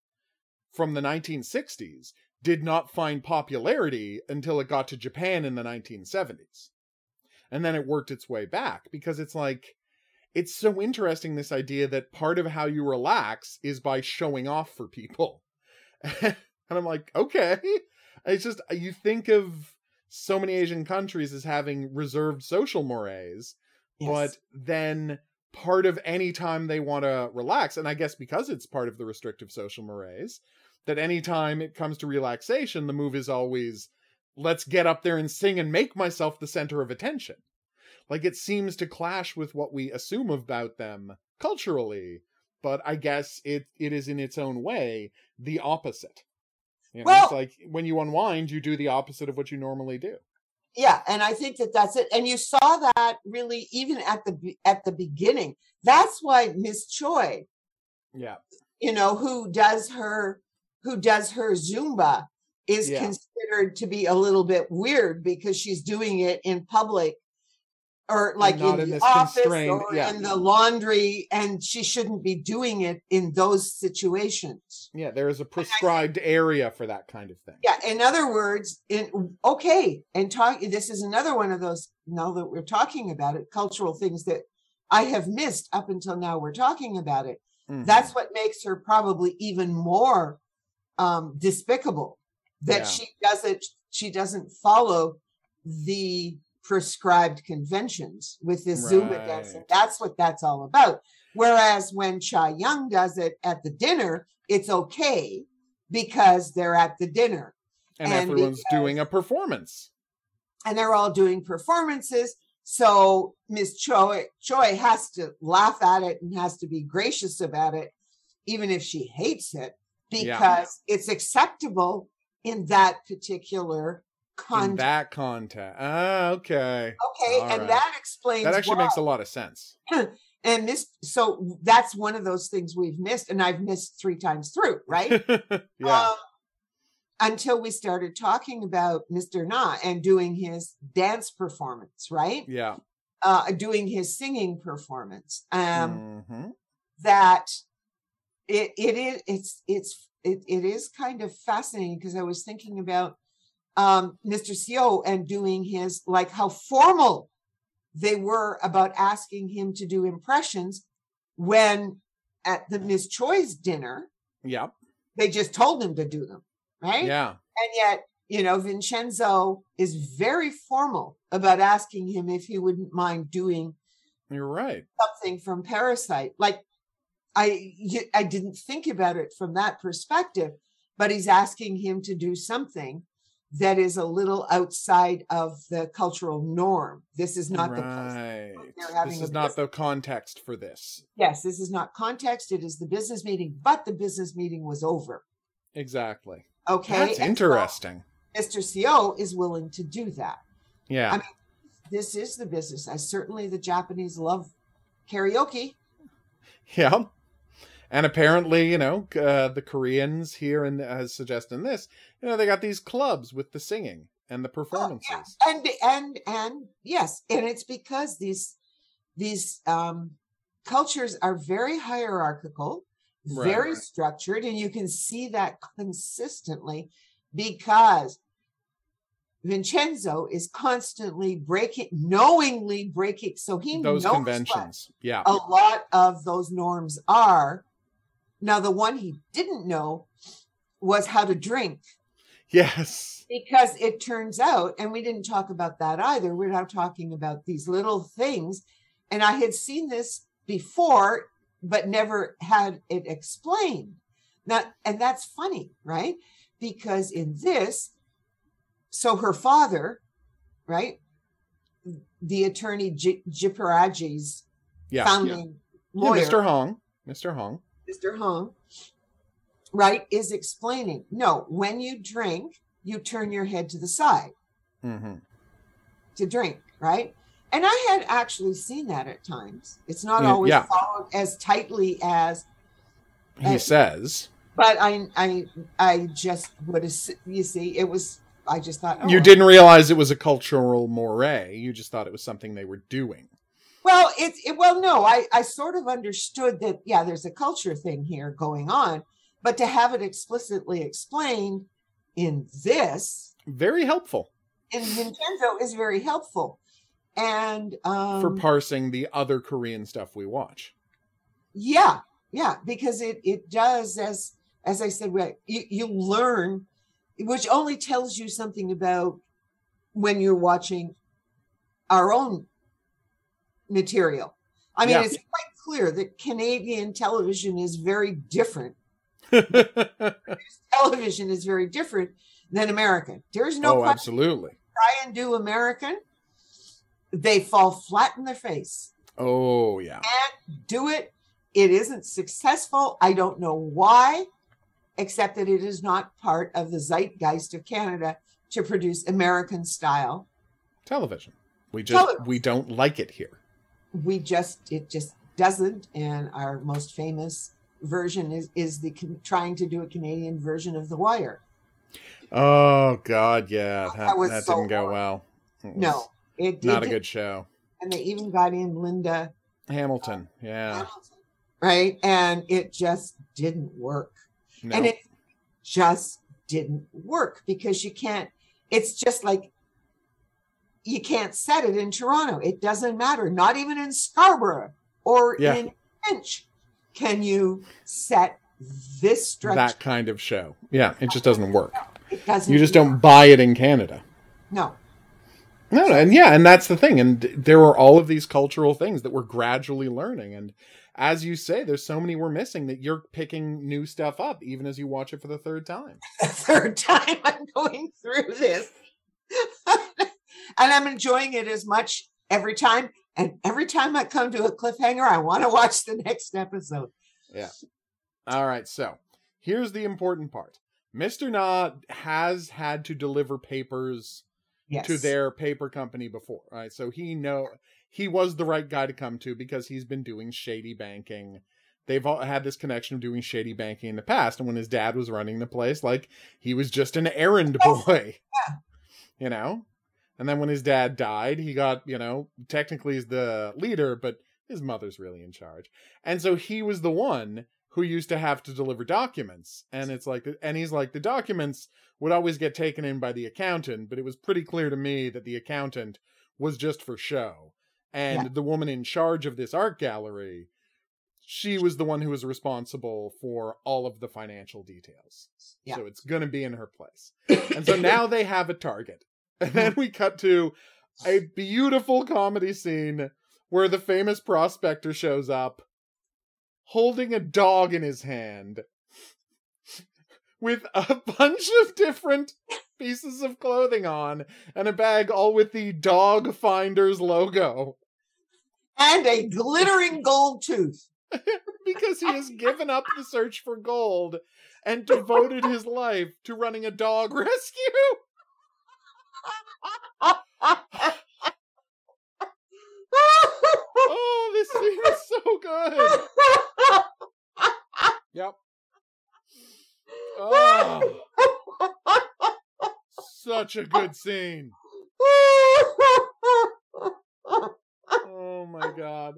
from the 1960s did not find popularity until it got to Japan in the 1970s. And then it worked its way back because it's like it's so interesting this idea that part of how you relax is by showing off for people. and I'm like, okay. It's just you think of so many Asian countries as having reserved social mores, yes. but then part of any time they want to relax and i guess because it's part of the restrictive social mores that anytime it comes to relaxation the move is always let's get up there and sing and make myself the center of attention like it seems to clash with what we assume about them culturally but i guess it it is in its own way the opposite You know, well, it's like when you unwind, you do the opposite of what you normally do. Yeah, and I think that that's it. And you saw that really even at the at the beginning. That's why Miss Choi, yeah, you know, who does her who does her Zumba is yeah. considered to be a little bit weird because she's doing it in public or like in, in, the office or yeah. in the laundry and she shouldn't be doing it in those situations yeah there is a prescribed I, area for that kind of thing yeah in other words in okay and talk this is another one of those now that we're talking about it cultural things that i have missed up until now we're talking about it mm-hmm. that's what makes her probably even more um despicable that yeah. she doesn't she doesn't follow the prescribed conventions with this right. Zumba dancing. That's what that's all about. Whereas when Cha Young does it at the dinner, it's okay because they're at the dinner. And, and everyone's because, doing a performance. And they're all doing performances. So Miss Choi, Choi has to laugh at it and has to be gracious about it, even if she hates it, because yeah. it's acceptable in that particular context. In that context. Ah, okay. Okay, All and right. that explains that actually why. makes a lot of sense. and this, so that's one of those things we've missed, and I've missed three times through, right? yeah. Um, until we started talking about Mr. Na and doing his dance performance, right? Yeah. Uh, doing his singing performance. Um, mm-hmm. That it it is it's it's it, it is kind of fascinating because I was thinking about um, Mr. Seo and doing his like how formal they were about asking him to do impressions when at the Miss Choi's dinner. Yep. They just told him to do them, right? Yeah. And yet, you know, Vincenzo is very formal about asking him if he wouldn't mind doing You're right. something from Parasite. Like I I didn't think about it from that perspective, but he's asking him to do something that is a little outside of the cultural norm. This is not right. the This is not the context for this. Yes, this is not context. It is the business meeting, but the business meeting was over. Exactly. Okay. That's and interesting. So Mr. Seo is willing to do that. Yeah. I mean, this is the business. I certainly the Japanese love karaoke. Yeah. And apparently, you know, uh, the Koreans here and as suggesting this, you know, they got these clubs with the singing and the performances. Oh, yeah. And and and yes, and it's because these these um, cultures are very hierarchical, right, very structured, and you can see that consistently because Vincenzo is constantly breaking, knowingly breaking. So he those knows conventions, yeah, a lot of those norms are, now, the one he didn't know was how to drink. Yes. Because it turns out, and we didn't talk about that either, we're now talking about these little things. And I had seen this before, but never had it explained. Now, and that's funny, right? Because in this, so her father, right? The attorney J- Jipuragi's yeah, founding yeah. lawyer. Yeah, Mr. Hong. Mr. Hong. Mr. Hong, right, is explaining no, when you drink, you turn your head to the side mm-hmm. to drink, right? And I had actually seen that at times. It's not always yeah. followed as tightly as he as, says. But I, I, I just would have. You see, it was. I just thought oh, you didn't realize it was a cultural mores. You just thought it was something they were doing. Well, it's it, well, no, I I sort of understood that. Yeah, there's a culture thing here going on, but to have it explicitly explained in this very helpful. In Vincenzo is very helpful, and um, for parsing the other Korean stuff we watch. Yeah, yeah, because it it does as as I said, you, you learn, which only tells you something about when you're watching our own material. I mean, yeah. it's quite clear that Canadian television is very different. television is very different than American. There's no oh, absolutely. Try and do American, they fall flat in their face. Oh yeah. Can't do it. It isn't successful. I don't know why. except that it is not part of the zeitgeist of Canada to produce American style television. We just television. we don't like it here. We just it just doesn't. And our most famous version is is the trying to do a Canadian version of The Wire. Oh God, yeah, oh, that, that, that so didn't go well. It no, it not a good show. And they even got in Linda Hamilton. Uh, yeah, Hamilton, right, and it just didn't work. No. And it just didn't work because you can't. It's just like you can't set it in Toronto. It doesn't matter. Not even in Scarborough or yeah. in Finch can you set this structure. That kind of show. Yeah, it just doesn't work. It doesn't. You just don't buy it in Canada. No. No, and yeah, and that's the thing. And there are all of these cultural things that we're gradually learning. And as you say, there's so many we're missing that you're picking new stuff up even as you watch it for the third time. The third time I'm going through this. and I'm enjoying it as much every time. And every time I come to a cliffhanger, I want to watch the next episode. Yeah. All right. So here's the important part Mr. Na has had to deliver papers yes. to their paper company before, right? So he know he was the right guy to come to because he's been doing shady banking. They've all had this connection of doing shady banking in the past, and when his dad was running the place, like he was just an errand boy, yeah. you know. And then when his dad died, he got you know technically he's the leader, but his mother's really in charge, and so he was the one who used to have to deliver documents. And it's like, and he's like, the documents would always get taken in by the accountant, but it was pretty clear to me that the accountant was just for show. And yeah. the woman in charge of this art gallery, she was the one who was responsible for all of the financial details. Yeah. So it's going to be in her place. and so now they have a target. And then we cut to a beautiful comedy scene where the famous prospector shows up holding a dog in his hand with a bunch of different pieces of clothing on and a bag all with the dog finders logo. And a glittering gold tooth. Because he has given up the search for gold and devoted his life to running a dog rescue oh, this scene is so good. Yep. Oh, such a good scene. Oh my god.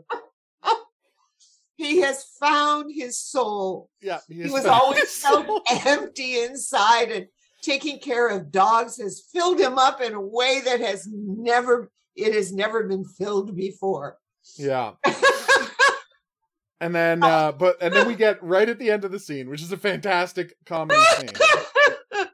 He has found his soul. Yeah, he, he was always so empty inside, and taking care of dogs has filled him up in a way that has never it has never been filled before. Yeah. and then uh but and then we get right at the end of the scene, which is a fantastic comedy scene.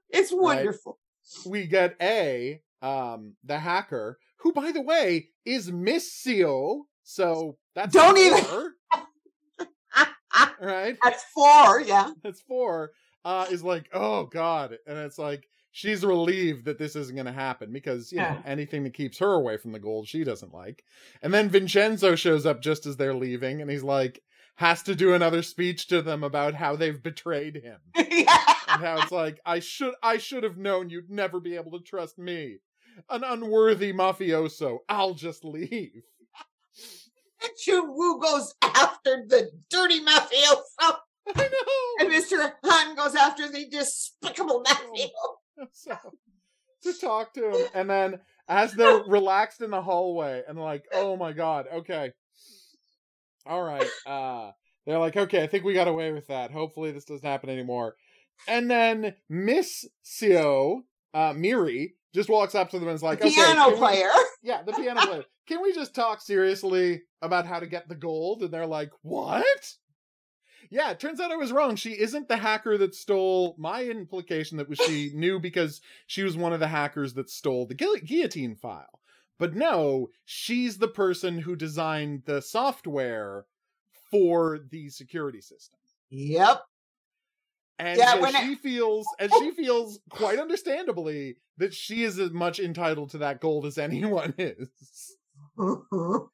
it's wonderful. Right? We get A, um, the hacker, who by the way is Miss Seo. So that's don't even right? That's four, yeah. That's four. Uh, is like, oh god, and it's like she's relieved that this isn't going to happen because you know anything that keeps her away from the gold she doesn't like. And then Vincenzo shows up just as they're leaving, and he's like has to do another speech to them about how they've betrayed him yeah. and how it's like I should I should have known you'd never be able to trust me, an unworthy mafioso. I'll just leave. And Jun Woo goes after the dirty mafioso. I know. And Mr. Han goes after the despicable mafioso. so, to talk to him. And then as they're relaxed in the hallway and like, oh my god, okay. All right. Uh they're like, okay, I think we got away with that. Hopefully this doesn't happen anymore. And then Miss Seo, uh, Miri, just walks up to them and is like, the piano player. We... yeah, the piano player. Can we just talk seriously about how to get the gold? And they're like, what? Yeah, it turns out I was wrong. She isn't the hacker that stole my implication that was she knew because she was one of the hackers that stole the gu- guillotine file. But no, she's the person who designed the software for the security system. Yep. And yeah, so she it... feels and she feels quite understandably that she is as much entitled to that gold as anyone is.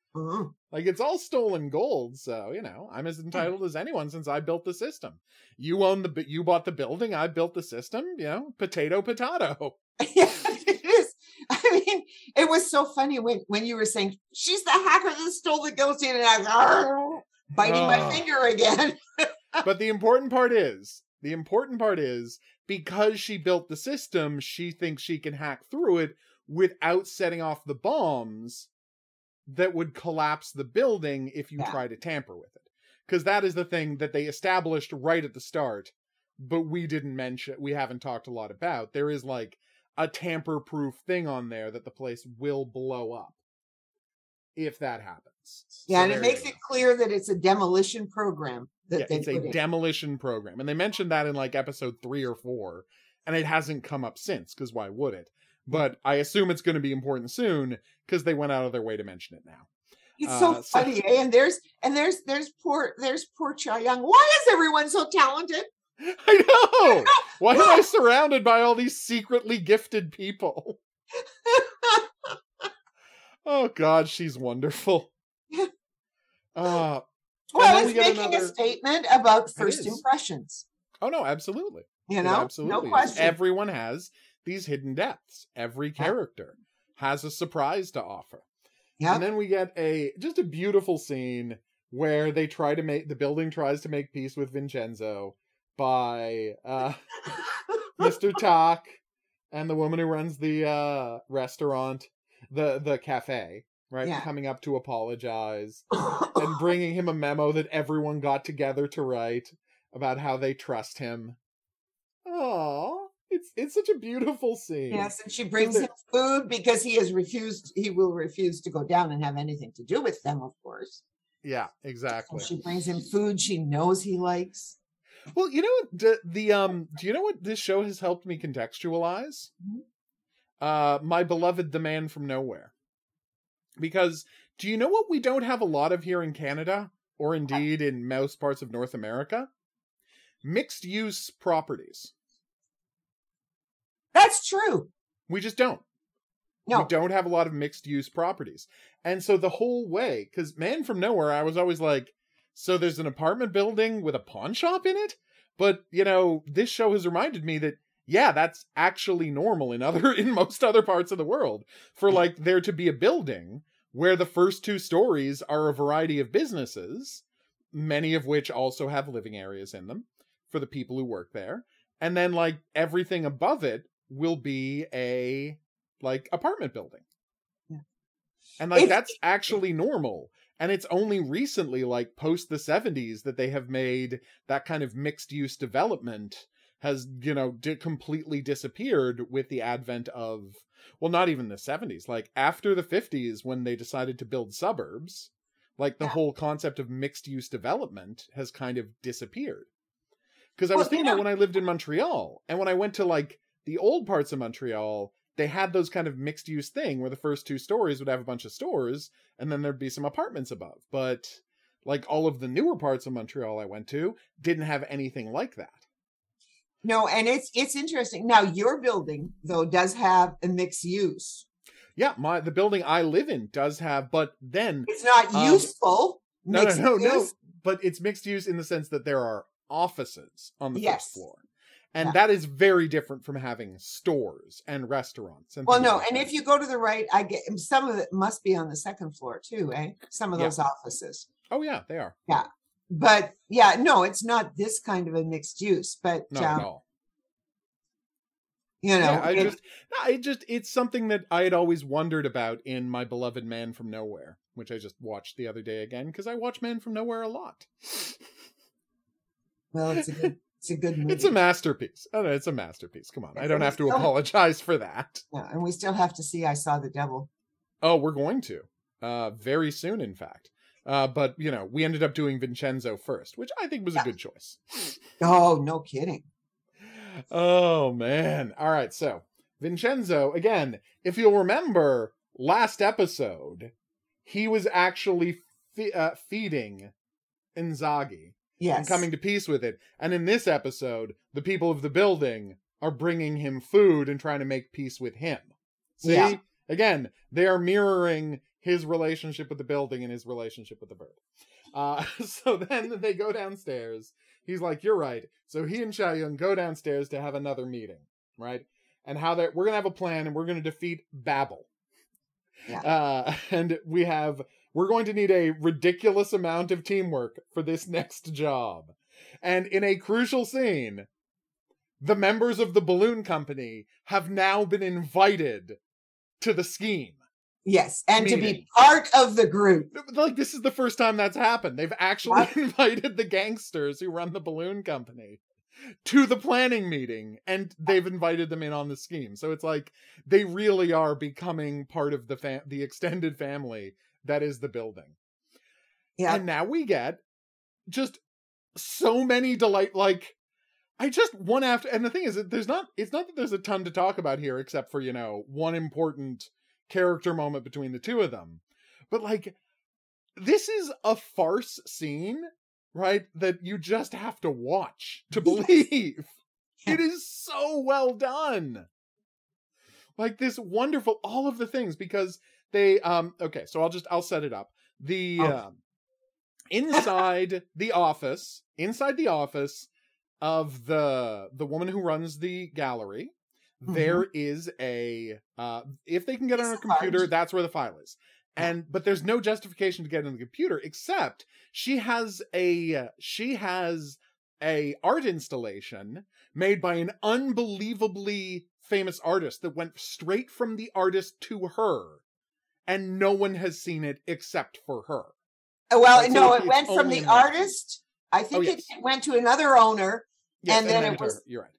Like it's all stolen gold, so you know I'm as entitled as anyone since I built the system. You own the, you bought the building, I built the system. You know, potato, potato. yeah, it is. I mean, it was so funny when when you were saying she's the hacker that stole the guillotine, and I was biting oh. my finger again. but the important part is the important part is because she built the system, she thinks she can hack through it without setting off the bombs that would collapse the building if you yeah. try to tamper with it. Because that is the thing that they established right at the start, but we didn't mention, we haven't talked a lot about. There is like a tamper proof thing on there that the place will blow up if that happens. Yeah, so and it makes it clear that it's a demolition program. That yeah, it's a in. demolition program. And they mentioned that in like episode three or four, and it hasn't come up since, because why would it? But I assume it's going to be important soon because they went out of their way to mention it now. It's uh, so funny, so, and there's and there's there's poor there's poor Cha Young. Why is everyone so talented? I know. Why am I surrounded by all these secretly gifted people? oh God, she's wonderful. Uh, well, it's making another... a statement about first impressions. Oh no, absolutely. You know, absolutely. No question. Everyone has these hidden depths. Every character has a surprise to offer. Yep. And then we get a just a beautiful scene where they try to make the building tries to make peace with Vincenzo by uh, Mr. Tak and the woman who runs the uh, restaurant, the the cafe, right? Yeah. Coming up to apologize and bringing him a memo that everyone got together to write about how they trust him. Aww. It's it's such a beautiful scene. Yes, and she brings him food because he has refused. He will refuse to go down and have anything to do with them, of course. Yeah, exactly. she brings him food she knows he likes. Well, you know what the, the um do you know what this show has helped me contextualize? Mm-hmm. Uh my beloved The Man from Nowhere. Because do you know what we don't have a lot of here in Canada or indeed in most parts of North America? Mixed use properties. That's true. We just don't. No. We don't have a lot of mixed use properties. And so the whole way, because Man from Nowhere, I was always like, so there's an apartment building with a pawn shop in it? But, you know, this show has reminded me that, yeah, that's actually normal in other, in most other parts of the world for like there to be a building where the first two stories are a variety of businesses, many of which also have living areas in them for the people who work there. And then like everything above it will be a like apartment building. Yeah. And like that's actually normal. And it's only recently, like post the 70s, that they have made that kind of mixed use development has, you know, di- completely disappeared with the advent of, well, not even the 70s, like after the 50s when they decided to build suburbs, like the yeah. whole concept of mixed use development has kind of disappeared. Because I was thinking about when I lived in Montreal and when I went to like the old parts of Montreal, they had those kind of mixed use thing where the first two stories would have a bunch of stores and then there'd be some apartments above. But like all of the newer parts of Montreal I went to didn't have anything like that. No, and it's it's interesting. Now your building though does have a mixed use. Yeah, my the building I live in does have, but then it's not um, useful. No, no, no, use. no. But it's mixed use in the sense that there are offices on the yes. first floor and yeah. that is very different from having stores and restaurants and well no like and that. if you go to the right i get some of it must be on the second floor too eh some of those yeah. offices oh yeah they are yeah but yeah no it's not this kind of a mixed use but not um, at all you know yeah, i it, just i just it's something that i had always wondered about in my beloved man from nowhere which i just watched the other day again because i watch man from nowhere a lot well it's a good it's a good movie. It's a masterpiece. Oh, no, it's a masterpiece. Come on. I don't have to apologize for that. Yeah, and we still have to see I Saw the Devil. Oh, we're going to. Uh, very soon, in fact. Uh, but, you know, we ended up doing Vincenzo first, which I think was yeah. a good choice. Oh, no kidding. Oh, man. All right. So, Vincenzo, again, if you'll remember last episode, he was actually fe- uh, feeding Inzaghi yes. and coming to peace with it. And in this episode, the people of the building are bringing him food and trying to make peace with him. See? Yeah. Again, they are mirroring his relationship with the building and his relationship with the bird. Uh, so then they go downstairs. He's like, "You're right." So he and Yun go downstairs to have another meeting, right? And how that we're gonna have a plan and we're gonna defeat Babel. Yeah. Uh, and we have we're going to need a ridiculous amount of teamwork for this next job. And in a crucial scene, the members of the balloon company have now been invited to the scheme. Yes, and meeting. to be part of the group. Like this is the first time that's happened. They've actually what? invited the gangsters who run the balloon company to the planning meeting and they've invited them in on the scheme. So it's like they really are becoming part of the fam- the extended family that is the building. Yeah. And now we get just so many delight like I just one after and the thing is that there's not it's not that there's a ton to talk about here except for, you know, one important character moment between the two of them. But like this is a farce scene, right? That you just have to watch to believe. it is so well done. Like this wonderful all of the things because they um okay, so I'll just I'll set it up. The oh. uh, inside the office, inside the office of the the woman who runs the gallery, mm-hmm. there is a uh if they can get on a computer, that's where the file is. And but there's no justification to get on the computer except she has a she has a art installation made by an unbelievably famous artist that went straight from the artist to her and no one has seen it except for her. Uh, well, no, it went from the artist. I think oh, yes. it went to another owner, yes, and, then, then it was. You're right,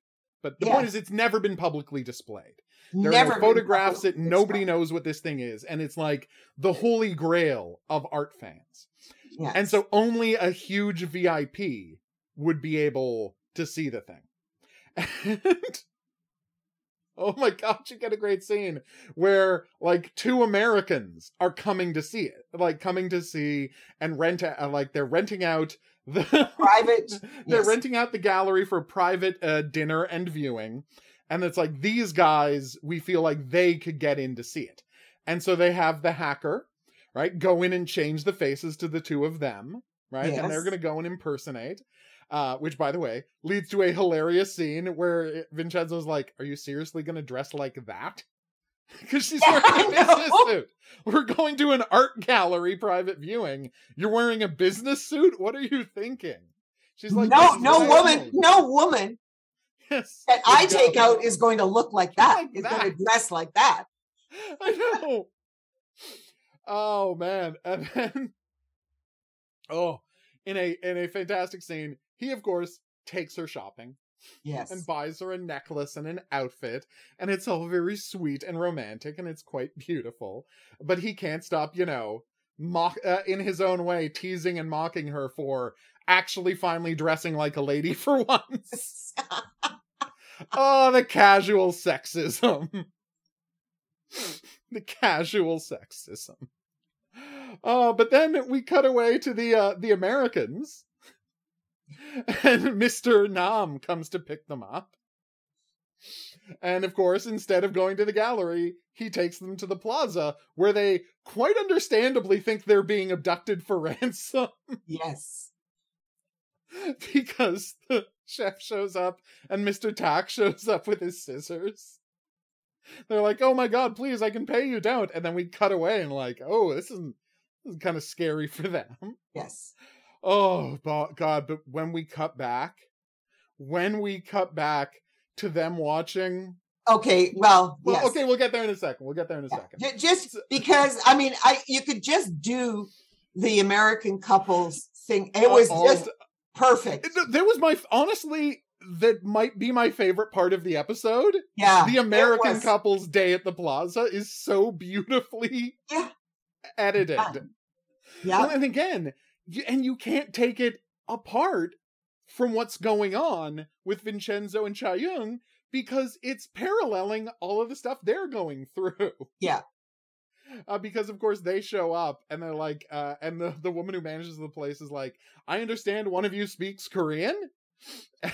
but the point is, it's never been publicly displayed. There never are no photographs that nobody displayed. knows what this thing is, and it's like the holy grail of art fans. Yes. And so only a huge VIP would be able to see the thing. And Oh my gosh, you get a great scene where like two Americans are coming to see it, like coming to see and rent uh, like they're renting out the private. they're yes. renting out the gallery for private uh, dinner and viewing, and it's like these guys we feel like they could get in to see it, and so they have the hacker right go in and change the faces to the two of them right, yes. and they're gonna go and impersonate uh, which by the way leads to a hilarious scene where Vincenzo's like, "Are you seriously going to dress like that?" Because she's yeah, wearing a business suit. We're going to an art gallery private viewing. You're wearing a business suit. What are you thinking? She's like, "No, no woman, no woman." Yes, that I go. take out is going to look like that. Like is that. going to dress like that. I know. Oh man, and then oh, in a in a fantastic scene, he, of course, takes her shopping. Yes. And buys her a necklace and an outfit. And it's all very sweet and romantic and it's quite beautiful. But he can't stop, you know, mock uh, in his own way, teasing and mocking her for actually finally dressing like a lady for once. oh, the casual sexism. the casual sexism. Oh, but then we cut away to the uh, the Americans and Mr. Nam comes to pick them up. And of course, instead of going to the gallery, he takes them to the plaza where they quite understandably think they're being abducted for ransom. Yes. because the chef shows up and Mr. Tak shows up with his scissors. They're like, "Oh my god, please, I can pay you, don't." And then we cut away and like, "Oh, this is this is kind of scary for them." Yes. Oh God! But when we cut back, when we cut back to them watching. Okay, well, well, yes. okay, we'll get there in a second. We'll get there in a second. Just because I mean, I you could just do the American couples thing. It was uh, just perfect. There was my honestly that might be my favorite part of the episode. Yeah, the American couples day at the plaza is so beautifully yeah. edited. Yeah. yeah. And again, and you can't take it apart from what's going on with Vincenzo and Cha-Young because it's paralleling all of the stuff they're going through. Yeah. Uh, because of course they show up and they're like, uh, and the, the woman who manages the place is like, I understand one of you speaks Korean.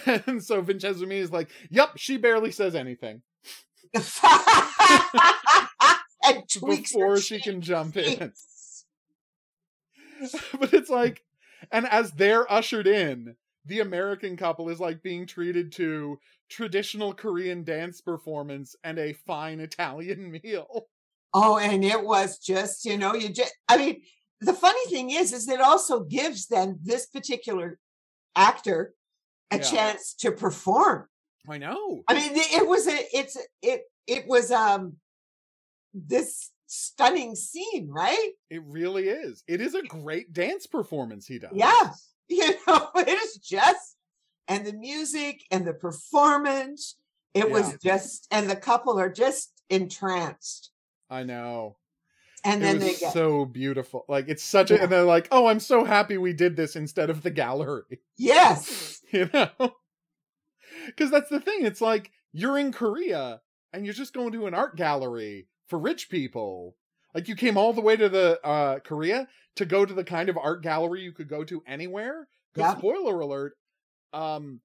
And so Vincenzo Me is like, Yep, she barely says anything. and tweaks before she can jump in. but it's like, and as they're ushered in, the American couple is like being treated to traditional Korean dance performance and a fine Italian meal. Oh, and it was just, you know, you just, I mean, the funny thing is, is it also gives then this particular actor a yeah. chance to perform. I know. I mean, it was a, it's, it, it was, um, this stunning scene, right? It really is. It is a great dance performance he does. Yeah. You know, it is just, and the music and the performance, it yeah. was just, and the couple are just entranced. I know. And it then they get so beautiful. Like it's such a, and they're like, "Oh, I'm so happy we did this instead of the gallery." Yes, you know, because that's the thing. It's like you're in Korea and you're just going to an art gallery for rich people. Like you came all the way to the uh Korea to go to the kind of art gallery you could go to anywhere. Yeah. Spoiler alert. Um,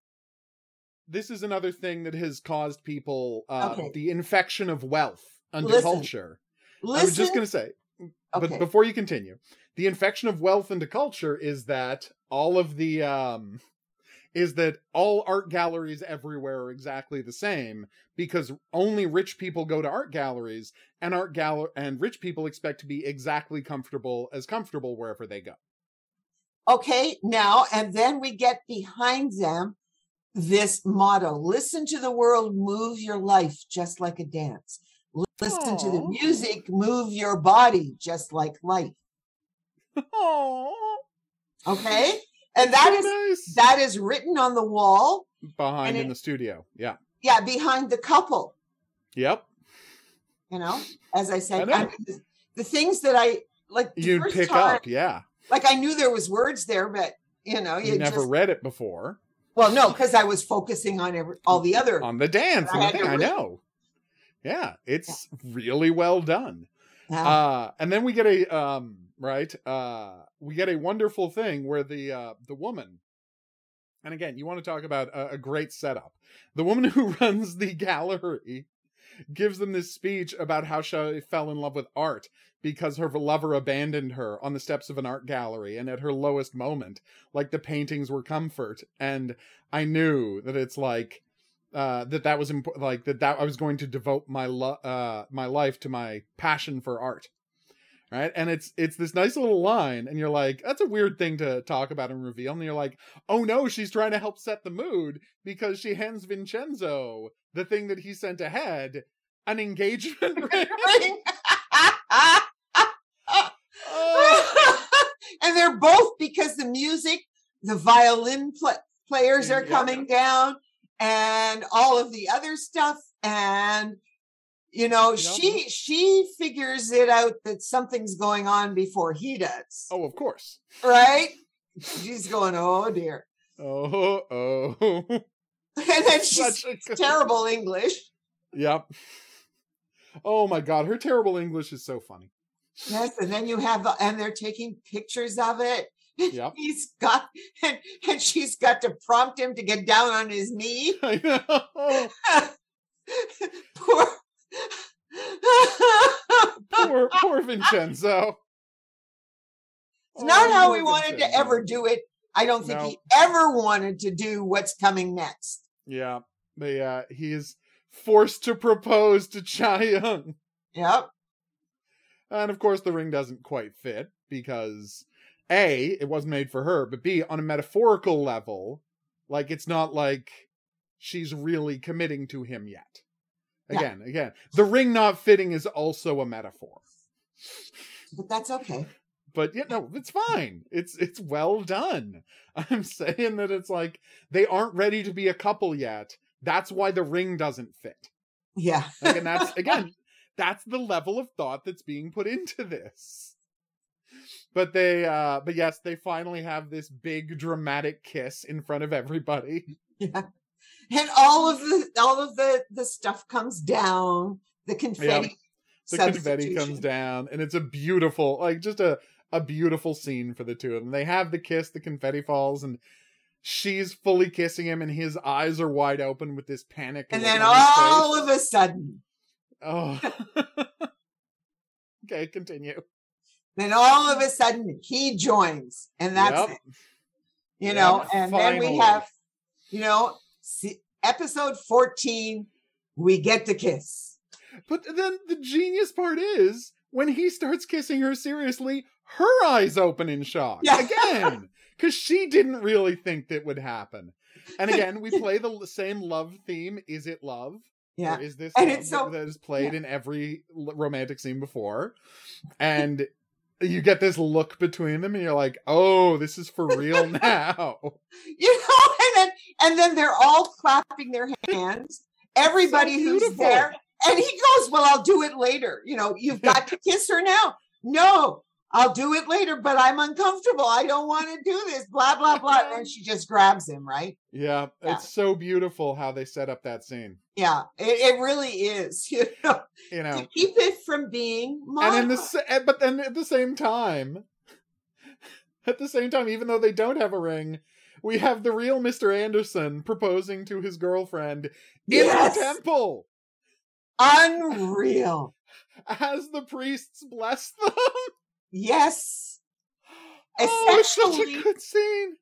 this is another thing that has caused people uh, okay. the infection of wealth under Listen. culture. Listen. I was just going to say, okay. but before you continue, the infection of wealth into culture is that all of the um is that all art galleries everywhere are exactly the same because only rich people go to art galleries and art gallery and rich people expect to be exactly comfortable as comfortable wherever they go. Okay, now and then we get behind them this motto listen to the world move your life just like a dance listen Aww. to the music move your body just like life Aww. okay and that so is nice. that is written on the wall behind in it, the studio. Yeah, yeah, behind the couple. Yep. You know, as I said, I I the, the, things that I like. You pick time, up, yeah. Like I knew there was words there, but you know, you, you never just, read it before. Well, no, because I was focusing on every, all the other on the dance. I, I know. Yeah, it's yeah. really well done. Uh, and then we get a um, right? Uh, we get a wonderful thing where the uh, the woman, and again, you want to talk about a, a great setup. The woman who runs the gallery gives them this speech about how she fell in love with art because her lover abandoned her on the steps of an art gallery and at her lowest moment like the paintings were comfort and i knew that it's like uh that that was imp- like that that i was going to devote my lo- uh my life to my passion for art right? And it's it's this nice little line and you're like that's a weird thing to talk about and reveal and you're like oh no she's trying to help set the mood because she hands vincenzo the thing that he sent ahead an engagement ring. And they're both because the music the violin pl- players are coming down and all of the other stuff and you know yep. she she figures it out that something's going on before he does. Oh of course. Right? She's going oh dear. Oh oh. And then she's terrible english. Yep. Oh my god her terrible english is so funny. Yes and then you have the, and they're taking pictures of it Yep. He's got and, and she's got to prompt him to get down on his knee. I know. Poor poor, poor Vincenzo. It's not oh, how we wanted Vincenzo. to ever do it. I don't think no. he ever wanted to do what's coming next. Yeah, but yeah, he's forced to propose to Cha Young. Yep. And of course, the ring doesn't quite fit because A, it wasn't made for her, but B, on a metaphorical level, like it's not like she's really committing to him yet. Again, yeah. again, the ring not fitting is also a metaphor. But that's okay. But you know, it's fine. It's it's well done. I'm saying that it's like they aren't ready to be a couple yet. That's why the ring doesn't fit. Yeah. Like, and that's again, that's the level of thought that's being put into this. But they uh but yes, they finally have this big dramatic kiss in front of everybody. Yeah. And all of the all of the the stuff comes down. The confetti the confetti comes down and it's a beautiful like just a a beautiful scene for the two of them. They have the kiss the confetti falls and she's fully kissing him and his eyes are wide open with this panic and then all of a sudden. Oh. Okay, continue. Then all of a sudden he joins, and that's Yep. it. You Yep, know, and then we have, you know, see, episode 14, we get to kiss. But then the genius part is when he starts kissing her seriously, her eyes open in shock Yeah. again because she didn't really think that would happen. And again, we play the same love theme. Is it love? Yeah. Or is this And love it's so- that is played in every romantic scene before? And you get this look between them, and you're like, "Oh, this is for real now." You know, and then and then they're all clapping their hands. Everybody who's there. And he goes, Well, I'll do it later. You know, you've got to kiss her now. No, I'll do it later, but I'm uncomfortable. I don't want to do this. Blah, blah, blah. And she just grabs him, right? yeah, Yeah. it's so beautiful how they set up that scene. Yeah, it, it really is. You know, You know, to keep it from being and in the eh, but then at the same time at the same time even though they don't have a ring we have the real mr anderson proposing to his girlfriend in Yes! the temple unreal. as the priests bless them Yes. oh it's such a good scene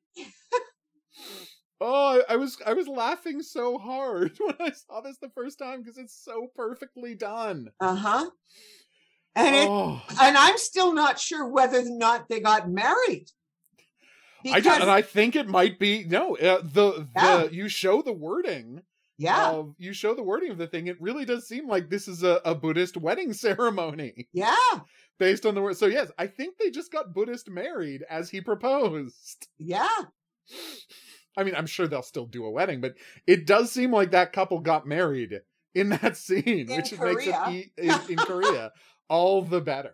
oh I, I was i was laughing so hard when i saw this the first time because it's so perfectly done Uh-huh. And it oh. and I'm still not sure whether or not they got married. I don't, and I think it might be no. Uh, the Yeah. the you show the wording yeah, of you show the wording of the thing. It really does seem like this is a, a Buddhist wedding ceremony yeah, based on the word. So yes, I think they just got Buddhist married as he proposed. yeah. I mean, I'm sure they'll still do a wedding, but it does seem like that couple got married in that scene, In which makes it e- in, in Korea all the better.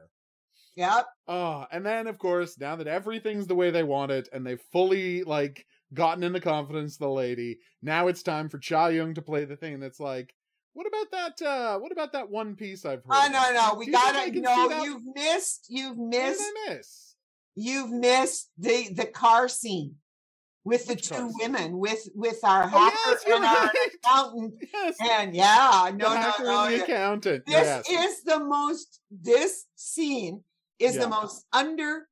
Yep. Oh, and then of course, now that everything's the way they want it, and they've fully like gotten in the confidence of the lady, now it's time for Cha Young to play the thing that's like, what about that? uh What about that one piece I've heard? Oh about? no, no, we you think I gotta no, you've missed, you've What did missed, I miss? you've missed the the car scene with the two women, with with our Oh, hacker yes, and our right. accountant. Yes, And yeah, the no, no, hacker no. and the yeah. accountant. This yes, is the most this scene is Yeah. the most under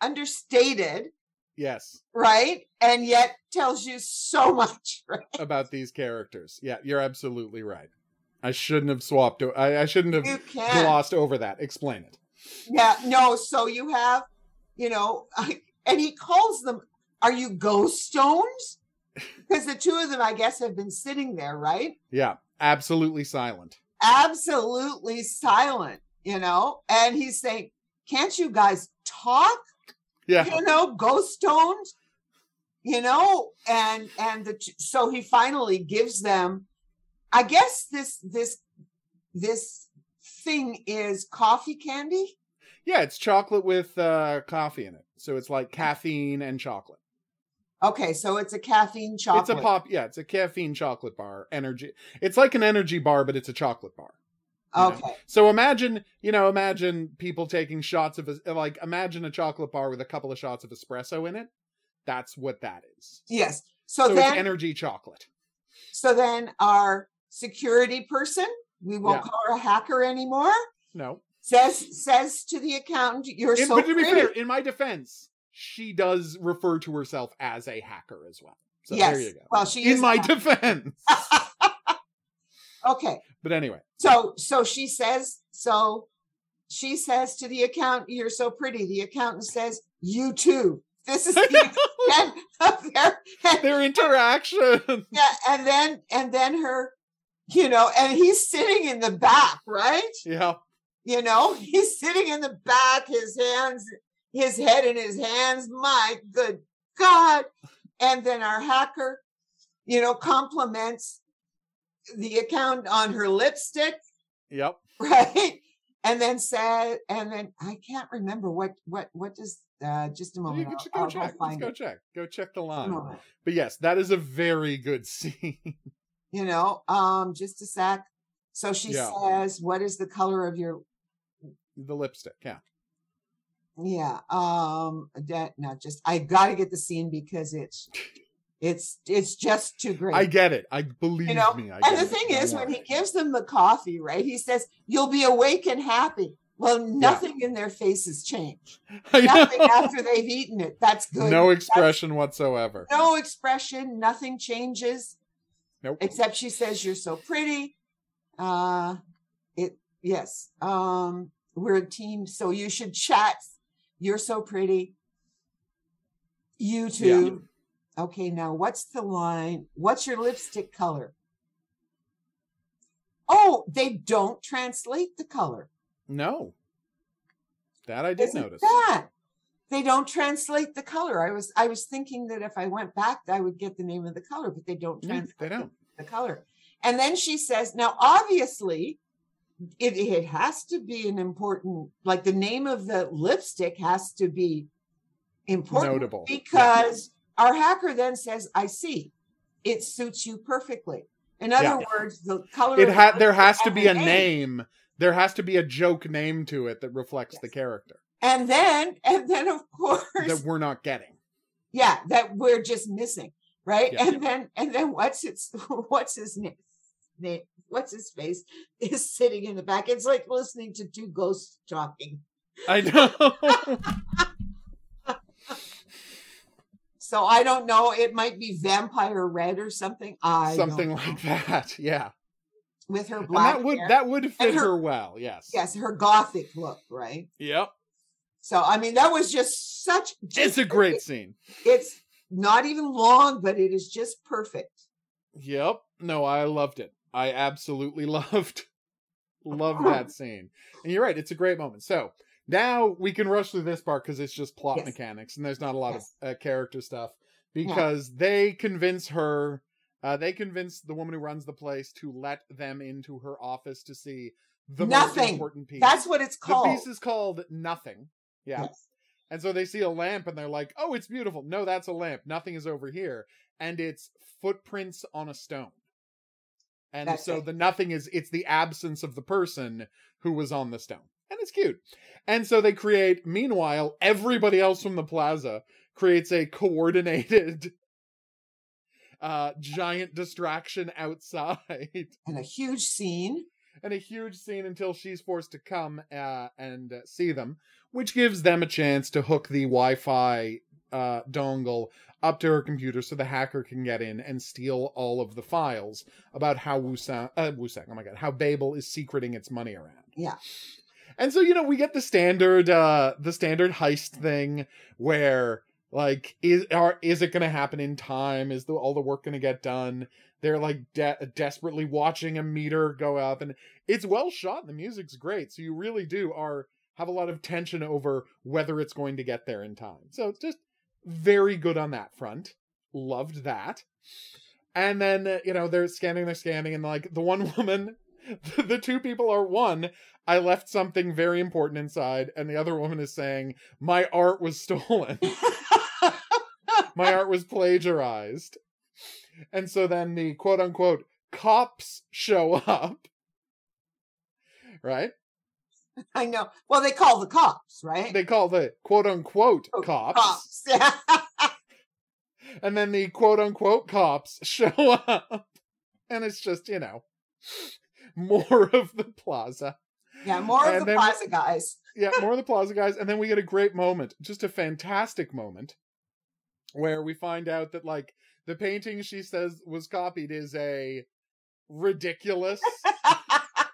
understated, yes, right? And yet tells you so much, right? about these characters. Yeah, you're absolutely right. I shouldn't have swapped. I, I shouldn't have glossed over that. Explain it. Yeah, no, so you have, you know, and he calls them, are you ghost stones? Because the two of them, I guess, have been sitting there, right? Yeah, absolutely silent. Absolutely silent, you know? And he's saying, can't you guys talk? Yeah, You know, ghost stones? You know, and and the so he finally gives them I guess this this this thing is coffee candy. Yeah, it's chocolate with uh, coffee in it. So it's like caffeine and chocolate. Okay, so it's a caffeine chocolate. It's a pop. Yeah, it's a caffeine chocolate bar. Energy. It's like an energy bar, but it's a chocolate bar. you know? Okay. So imagine, you know, imagine people taking shots of a, like imagine a chocolate bar with a couple of shots of espresso in it. That's what that is. Yes. So, So, then it's energy chocolate. so then our security person, we won't Yeah. call her a hacker anymore, No. says says to the accountant, "You're In, so but to be pretty." fair, in my defense, she does refer to herself as a hacker as well. So yes. there you go. Well, she in my defense. okay. but anyway, So so she says so she says to the accountant, "You're so pretty." The accountant says, "You too." This is the extent of their their interaction. yeah, and then and then her, you know, and he's sitting in the back, right? yeah. You know, he's sitting in the back, his hands, his head in his hands. My good God. And then our hacker, you know, compliments the account on her lipstick, Yep. right? And then said, and then I can't remember what what what does uh just a You moment. can I'll- just go I'll check. Let's go it. check. Go check the line. But yes, that is a very good scene. You know, um, just a sec. So she Yeah. says, What is the color of your the lipstick. Yeah. Yeah um that not just i gotta get the scene because it's it's it's just too great I get it. I believe you know me. I and the thing Don't is when he gives them the coffee right he says you'll be awake and happy Well, nothing yeah. in their faces changed. Nothing after they've eaten it. That's good. No expression That's, whatsoever. No expression. Nothing changes. Nope. Except she says you're so pretty. Uh it yes. Um we're a team, so you should chat. You're so pretty. You too. Yeah. Okay, now what's the line? What's your lipstick color? Oh, they don't translate the color. No. That I did Isn't notice. That they don't translate the color. I was I was thinking that if I went back, I would get the name of the color, but they don't translate they don't. The, the color. And then she says, now obviously it, it has to be an important like the name of the lipstick has to be important Notable. because yeah. our hacker then says, I see. It suits you perfectly. In other yeah. words, the color it had there has to be a name. name. There has to be a joke name to it that reflects yes. the character. And then, and then of course that we're not getting. Yeah, that we're just missing, right? Yeah. And then, and then what's its what's his name? Name what's his face is sitting in the back. It's like listening to two ghosts talking. I know. So I don't know. It might be Vampire Red or something. I something like that. Yeah. With her black. And that would that would fit her, her, well. Yes. Yes, her gothic look, right? Yep. So I mean, that was just such. Just it's a great it, scene. It's not even long, but it is just perfect. Yep. No, I loved it. I absolutely loved loved that scene. And you're right. It's a great moment. So now we can rush through this part because it's just plot yes. mechanics and there's not a lot yes. of uh, character stuff because yeah. they convince her uh, they convince the woman who runs the place to let them into her office to see the nothing. most important piece. That's what it's called. The piece is called Nothing. Yeah. Yes. And so they see a lamp and they're like, "Oh, it's beautiful." No, that's a lamp. Nothing is over here, and it's footprints on a stone. And that's so the nothing is it's the absence of the person who was on the stone. And it's cute. And so they create, meanwhile, everybody else from the plaza creates a coordinated uh giant distraction outside. And a huge scene. And a huge scene until she's forced to come uh, and uh, see them which gives them a chance to hook the wi-fi uh, dongle up to her computer so the hacker can get in and steal all of the files about how Wusang, uh, Wusang, oh my god, how Babel is secreting its money around. Yeah. And so, you know, we get the standard uh the standard heist thing where like is are is it going to happen in time? Is the all the work going to get done? They're like de- desperately watching a meter go up and it's well shot and the music's great. So you really do are have a lot of tension over whether it's going to get there in time. So it's just very good on that front. Loved that. And then, uh, you know, they're scanning, they're scanning, and like the one woman the two people are one i left something very important inside and the other woman is saying my art was stolen my art was plagiarized and so then the quote unquote cops show up right i know well they call the cops right they call the quote unquote oh, cops, cops. And then the quote unquote cops show up and it's just you know more of the plaza. Yeah, more and of the plaza we, guys. yeah, more of the plaza guys. And then we get a great moment, just a fantastic moment, where we find out that like the painting she says was copied is a ridiculous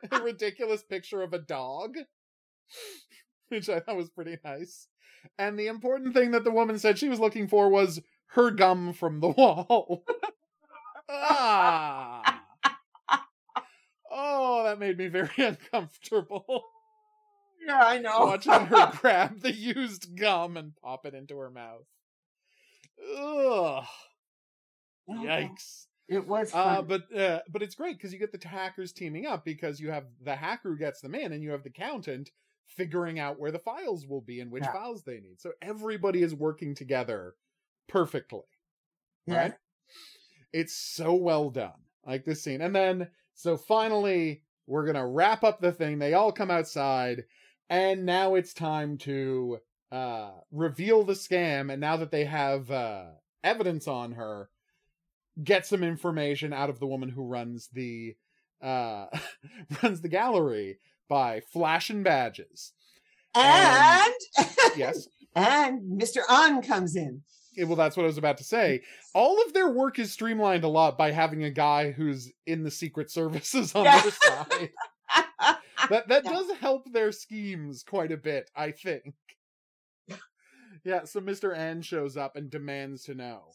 a ridiculous picture of a dog. Which I thought was pretty nice. And the important thing that the woman said she was looking for was her gum from the wall. ah. Oh, that made me very uncomfortable. Yeah, I know. Watching her grab the used gum and pop it into her mouth. Ugh. Yikes. It was uh, but uh, but it's great because you get the hackers teaming up because you have the hacker who gets them in and you have the accountant figuring out where the files will be and which yeah. files they need. So everybody is working together perfectly. Yeah. Right? It's so well done. Like this scene. And then so finally, we're going to wrap up the thing. They all come outside, and now it's time to uh, reveal the scam. And now that they have uh, evidence on her, get some information out of the woman who runs the uh, runs the gallery. by flashing badges. And, and yes. And Mr. An comes in. Yeah, well, that's what I was about to say. All of their work is streamlined a lot by having a guy who's in the Secret Services on Yeah. their side. that that Yeah. does help their schemes quite a bit, I think. Yeah, so Mr. An shows up and demands to know,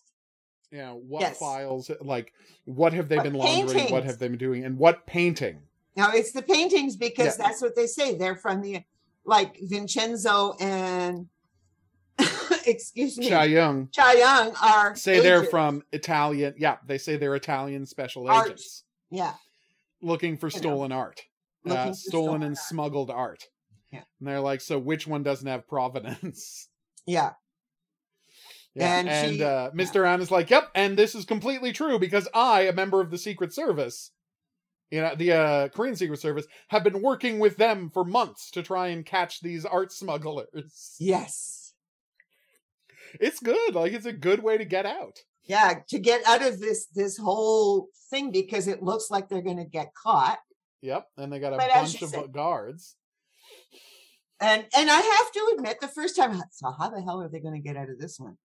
you know, what Yes. files, like, what have they What been laundering, what have they been doing, and what painting. Now it's the paintings because Yeah. that's what they say. They're from the like Vincenzo and excuse me, Cha Young Cha Young are say they're from Italian. Yeah, they say they're Italian special Art. agents yeah looking for You know, stolen art, uh, for stolen stolen and art. smuggled art. Yeah. And they're like, so which one doesn't have provenance? yeah Yeah. And And, she- uh, Mr. An is like, yep, and this is completely true because I, a member of the Secret Service, you know, the uh, Korean Secret Service, have been working with them for months to try and catch these art smugglers. yes It's good. Like, it's a good way to get out. yeah to get out of this this whole thing because it looks like they're going to get caught Yep. And they got a But bunch of said- guards. and and I have to admit the first time so how the hell are they going to get out of this one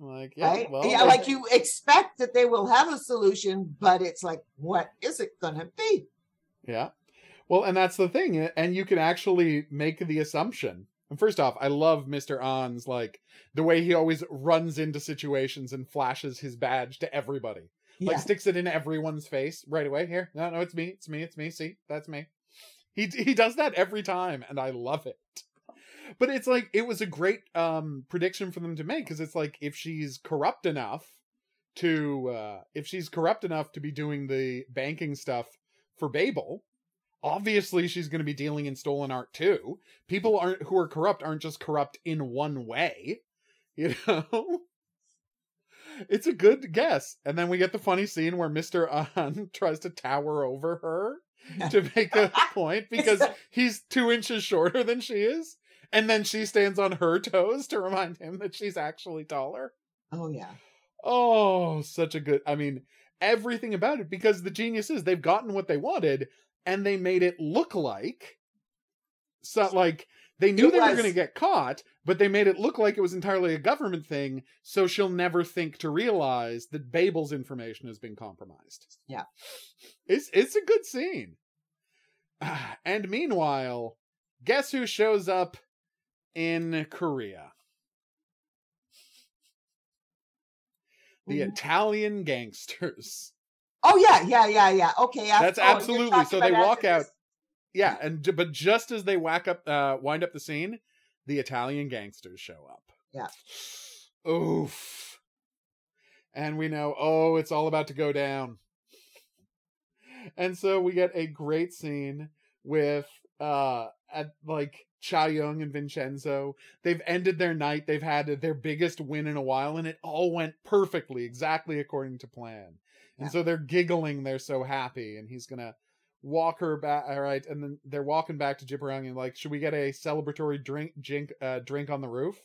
Like, yeah, right well, yeah like you expect that they will have a solution but it's like what is it going to be Yeah. Well, and that's the thing. eh, And you can actually make the assumption. And first off, I love Mr. An's like the way he always runs into situations and flashes his badge to everybody. Yeah. Like sticks it in everyone's face right away. Here. No, no, it's me. It's me. It's me. See, that's me. He he does that every time and I love it. But it's like it was a great um prediction for them to make because it's like if she's corrupt enough to uh if she's corrupt enough to be doing the banking stuff for Babel, obviously she's going to be dealing in stolen art too. People aren't who are corrupt aren't just corrupt in one way, you know. It's a good guess. And then we get the funny scene where Mr. An tries to tower over her to make a point because he's two inches shorter than she is. And then she stands on her toes to remind him that she's actually taller. oh yeah Oh, such a good. I mean, everything about it because the genius is they've gotten what they wanted and they made it look like so like they knew It they were going to get caught, but they made it look like it was entirely a government thing, so she'll never think to realize that Babel's information has been compromised. Yeah. It's it's a good scene. And meanwhile, guess who shows up in Korea? The. Italian gangsters. Oh yeah, yeah, yeah, yeah. Okay, That's oh, absolutely so they walk out. this. Yeah, and but just as they whack up, uh, wind up the scene, the Italian gangsters show up. Yeah. Oof. And we know, oh, it's all about to go down. And so we get a great scene with uh at like Cha Young and Vincenzo. They've ended their night. They've had their biggest win in a while, and it all went perfectly, exactly according to plan. And Yeah. so they're giggling, they're so happy, and he's gonna walk her back all right, and then they're walking back to Jipuragi and like, should we get a celebratory drink drink uh drink on the roof?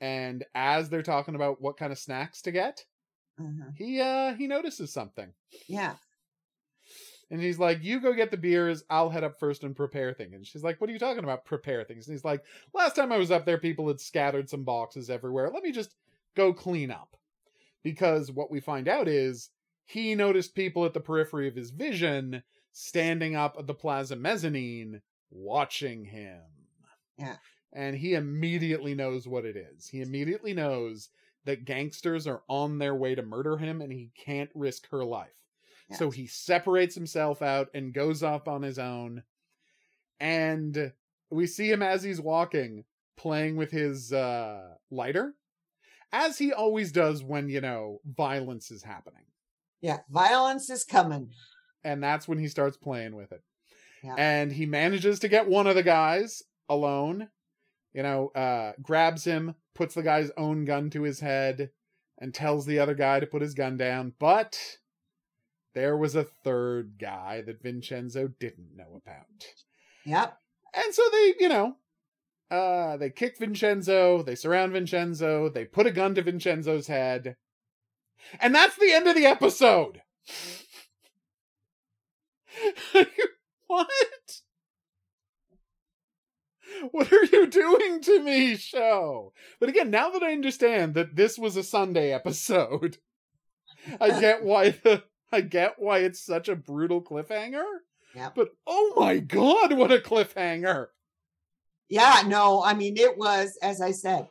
And as they're talking about what kind of snacks to get, Uh-huh. he uh he notices something. Yeah. And he's like, You go get the beers, I'll head up first and prepare things. And she's like, What are you talking about, prepare things? And he's like, Last time I was up there, people had scattered some boxes everywhere. Let me just go clean up. Because what we find out is he noticed people at the periphery of his vision standing up at the plaza mezzanine watching him. Yeah. And he immediately knows what it is. He immediately knows that gangsters are on their way to murder him and he can't risk her life. So he separates himself out and goes off on his own. And we see him as he's walking, playing with his uh, lighter, as he always does when, you know, violence is happening. Yeah. Violence is coming. And that's when he starts playing with it. Yeah. And he manages to get one of the guys alone, you know, uh, grabs him, puts the guy's own gun to his head, and tells the other guy to put his gun down. But there was a third guy that Vincenzo didn't know about. Yep. And so they, you know, uh, they kick Vincenzo, they surround Vincenzo, they put a gun to Vincenzo's head. And that's the end of the episode. what? what are you doing to me, show? But again, now that I understand that this was a Sunday episode, I get why the I get why it's such a brutal cliffhanger. Yeah. But oh my god, what a cliffhanger! Yeah, no, I mean it was, as I said,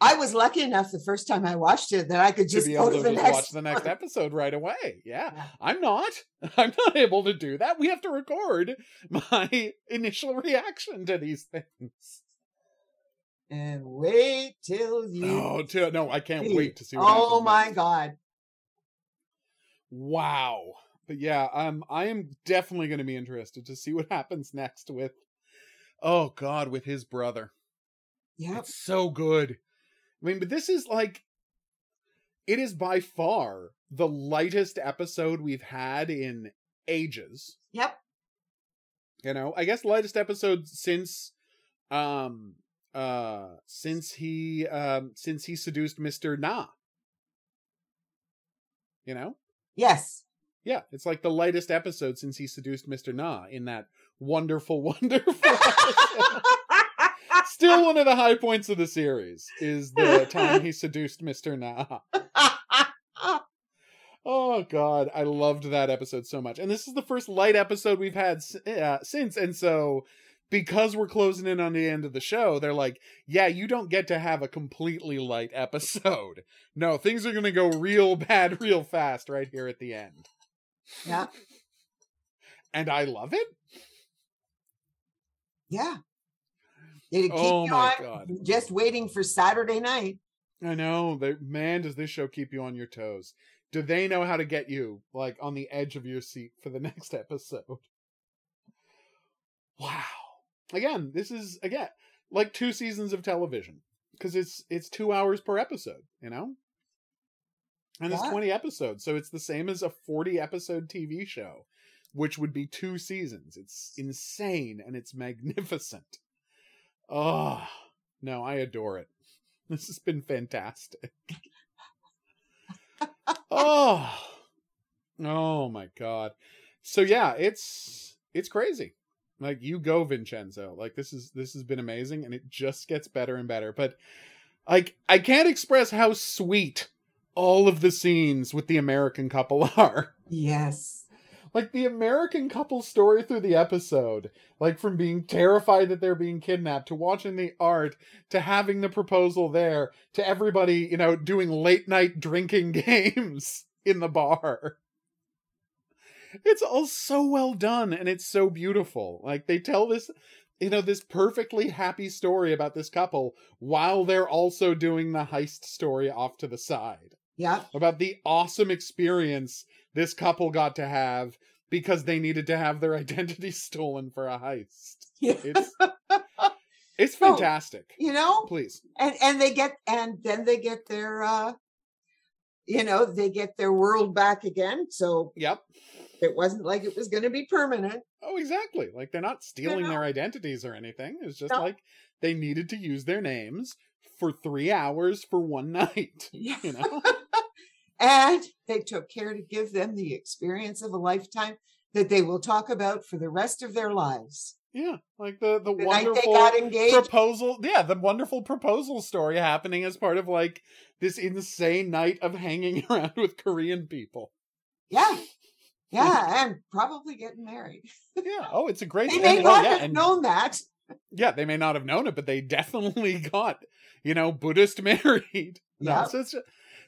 I was lucky enough the first time I watched it that I could just to be go able to to the just next watch the next episode right away. Yeah. Yeah. I'm not. I'm not able to do that. We have to record my initial reaction to these things. And wait till you. Oh, to, no, I can't wait to see what oh my god! Wow. But yeah, um, I am definitely going to be interested to see what happens next with, oh God, with his brother. Yeah. It's so good. I mean, but this is like, it is by far the lightest episode we've had in ages. Yep. You know, I guess lightest episode since, um, uh, since he, um, since he seduced Mister Na. You know, Yes. yeah, it's like the lightest episode since he seduced Mr. Na in that wonderful, wonderful. Still one of the high points of the series is the time he seduced Mr. Na. Oh god, I loved that episode so much. And this is the first light episode we've had uh, since and so because we're closing in on the end of the show, they're like, "Yeah, you don't get to have a completely light episode. No, things are going to go real bad real fast right here at the end." yeah. And I love it. Yeah. Keep Oh you my on God. just waiting for Saturday night. I know. They, man, does this show keep you on your toes? Do they know how to get you like on the edge of your seat for the next episode? Wow. Again, this is again like two seasons of television because it's it's 2 hours per episode, you know? And it's 20 episodes, so it's the same as a 40 episode TV show, which would be two seasons. It's insane and it's magnificent. Oh, no, I adore it. This has been fantastic. oh. Oh my god. So yeah, it's it's crazy. Like you go Vincenzo. Like this is this has been amazing and it just gets better and better. But like I can't express how sweet all of the scenes with the American couple are Yes. like the American couple story through the episode, like from being terrified that they're being kidnapped to watching the art to having the proposal there to everybody, you know, doing late night drinking games in the bar. It's all so well done and it's so beautiful. Like they tell this you know this perfectly happy story about this couple while they're also doing the heist story off to the side Yeah. about the awesome experience this couple got to have because they needed to have their identity stolen for a heist. Yeah. It's it's fantastic. You know, Please. and and they get and then they get their uh you know, they get their world back again. So Yep. It wasn't like it was going to be permanent. Oh, exactly. Like they're not stealing know? their identities or anything. It's just No. like they needed to use their names for 3 hours for one night, Yeah. you know. and they took care to give them the experience of a lifetime that they will talk about for the rest of their lives. yeah, like the the The wonderful proposal yeah the wonderful proposal story happening as part of like this insane night of hanging around with korean people yeah. Yeah, and probably getting married. yeah oh it's a great They may and- oh, not yeah, have and- known that. yeah they may not have known it but they definitely got you know buddhist married No, Yeah. so it's just,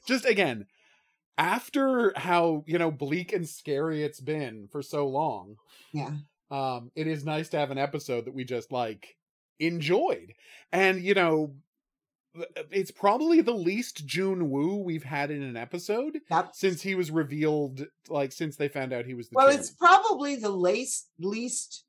just again after how you know bleak and scary it's been for so long Yeah. um it is nice to have an episode that we just like enjoyed and you know it's probably the least Jun Woo we've had in an episode Yep. since he was revealed like since they found out he was the Well, chairman. it's probably the least least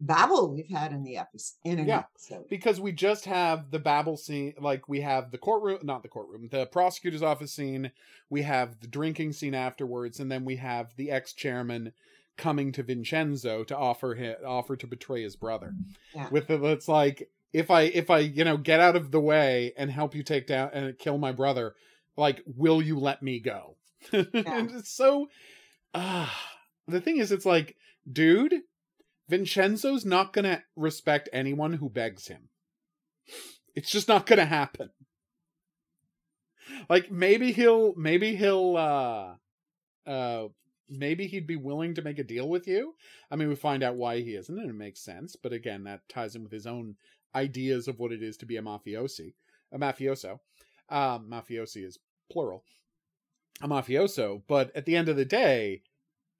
Babel we've had in the episode in an Yeah. episode. because we just have the Babel scene like we have the courtroom not the courtroom the prosecutor's office scene we have the drinking scene afterwards and then we have the ex-chairman coming to vincenzo to offer him offer to betray his brother Yeah. with the it's like if i if i you know get out of the way and help you take down and kill my brother like will you let me go and it's so ah the thing is it's like dude vincenzo's not gonna respect anyone who begs him It's just not going to happen. Like maybe he'll maybe he'll uh uh maybe he'd be willing to make a deal with you. I mean, we find out why he isn't, and it makes sense. But again, that ties in with his own ideas of what it is to be a mafiosi, a mafioso. Um, mafiosi is plural. A mafioso. But at the end of the day,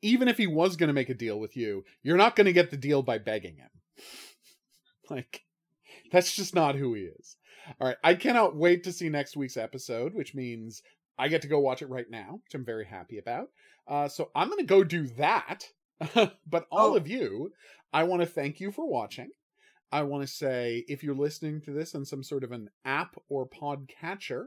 even if he was going to make a deal with you, you're not going to get the deal by begging him. like, that's just not who he is. All right, I cannot wait to see next week's episode, which means I get to go watch it right now, which I'm very happy about. Uh, so I'm going to go do that. but all oh. of you, I want to thank you for watching. I want to say if you're listening to this on some sort of an app or podcatcher,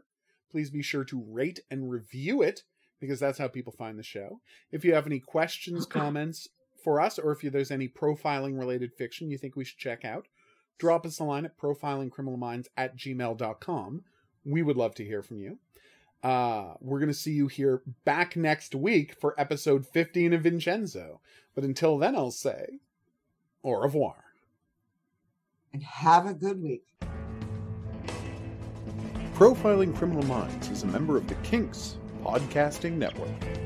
please be sure to rate and review it because that's how people find the show. If you have any questions, comments for us, or if there's any profiling related fiction you think we should check out, drop us a line at profilingcriminalminds at gmail.com. We would love to hear from you. Uh, we're going to see you here back next week for episode 15 of Vincenzo. But until then, I'll say au revoir. And have a good week. Profiling Criminal Minds is a member of the Kinks Podcasting Network.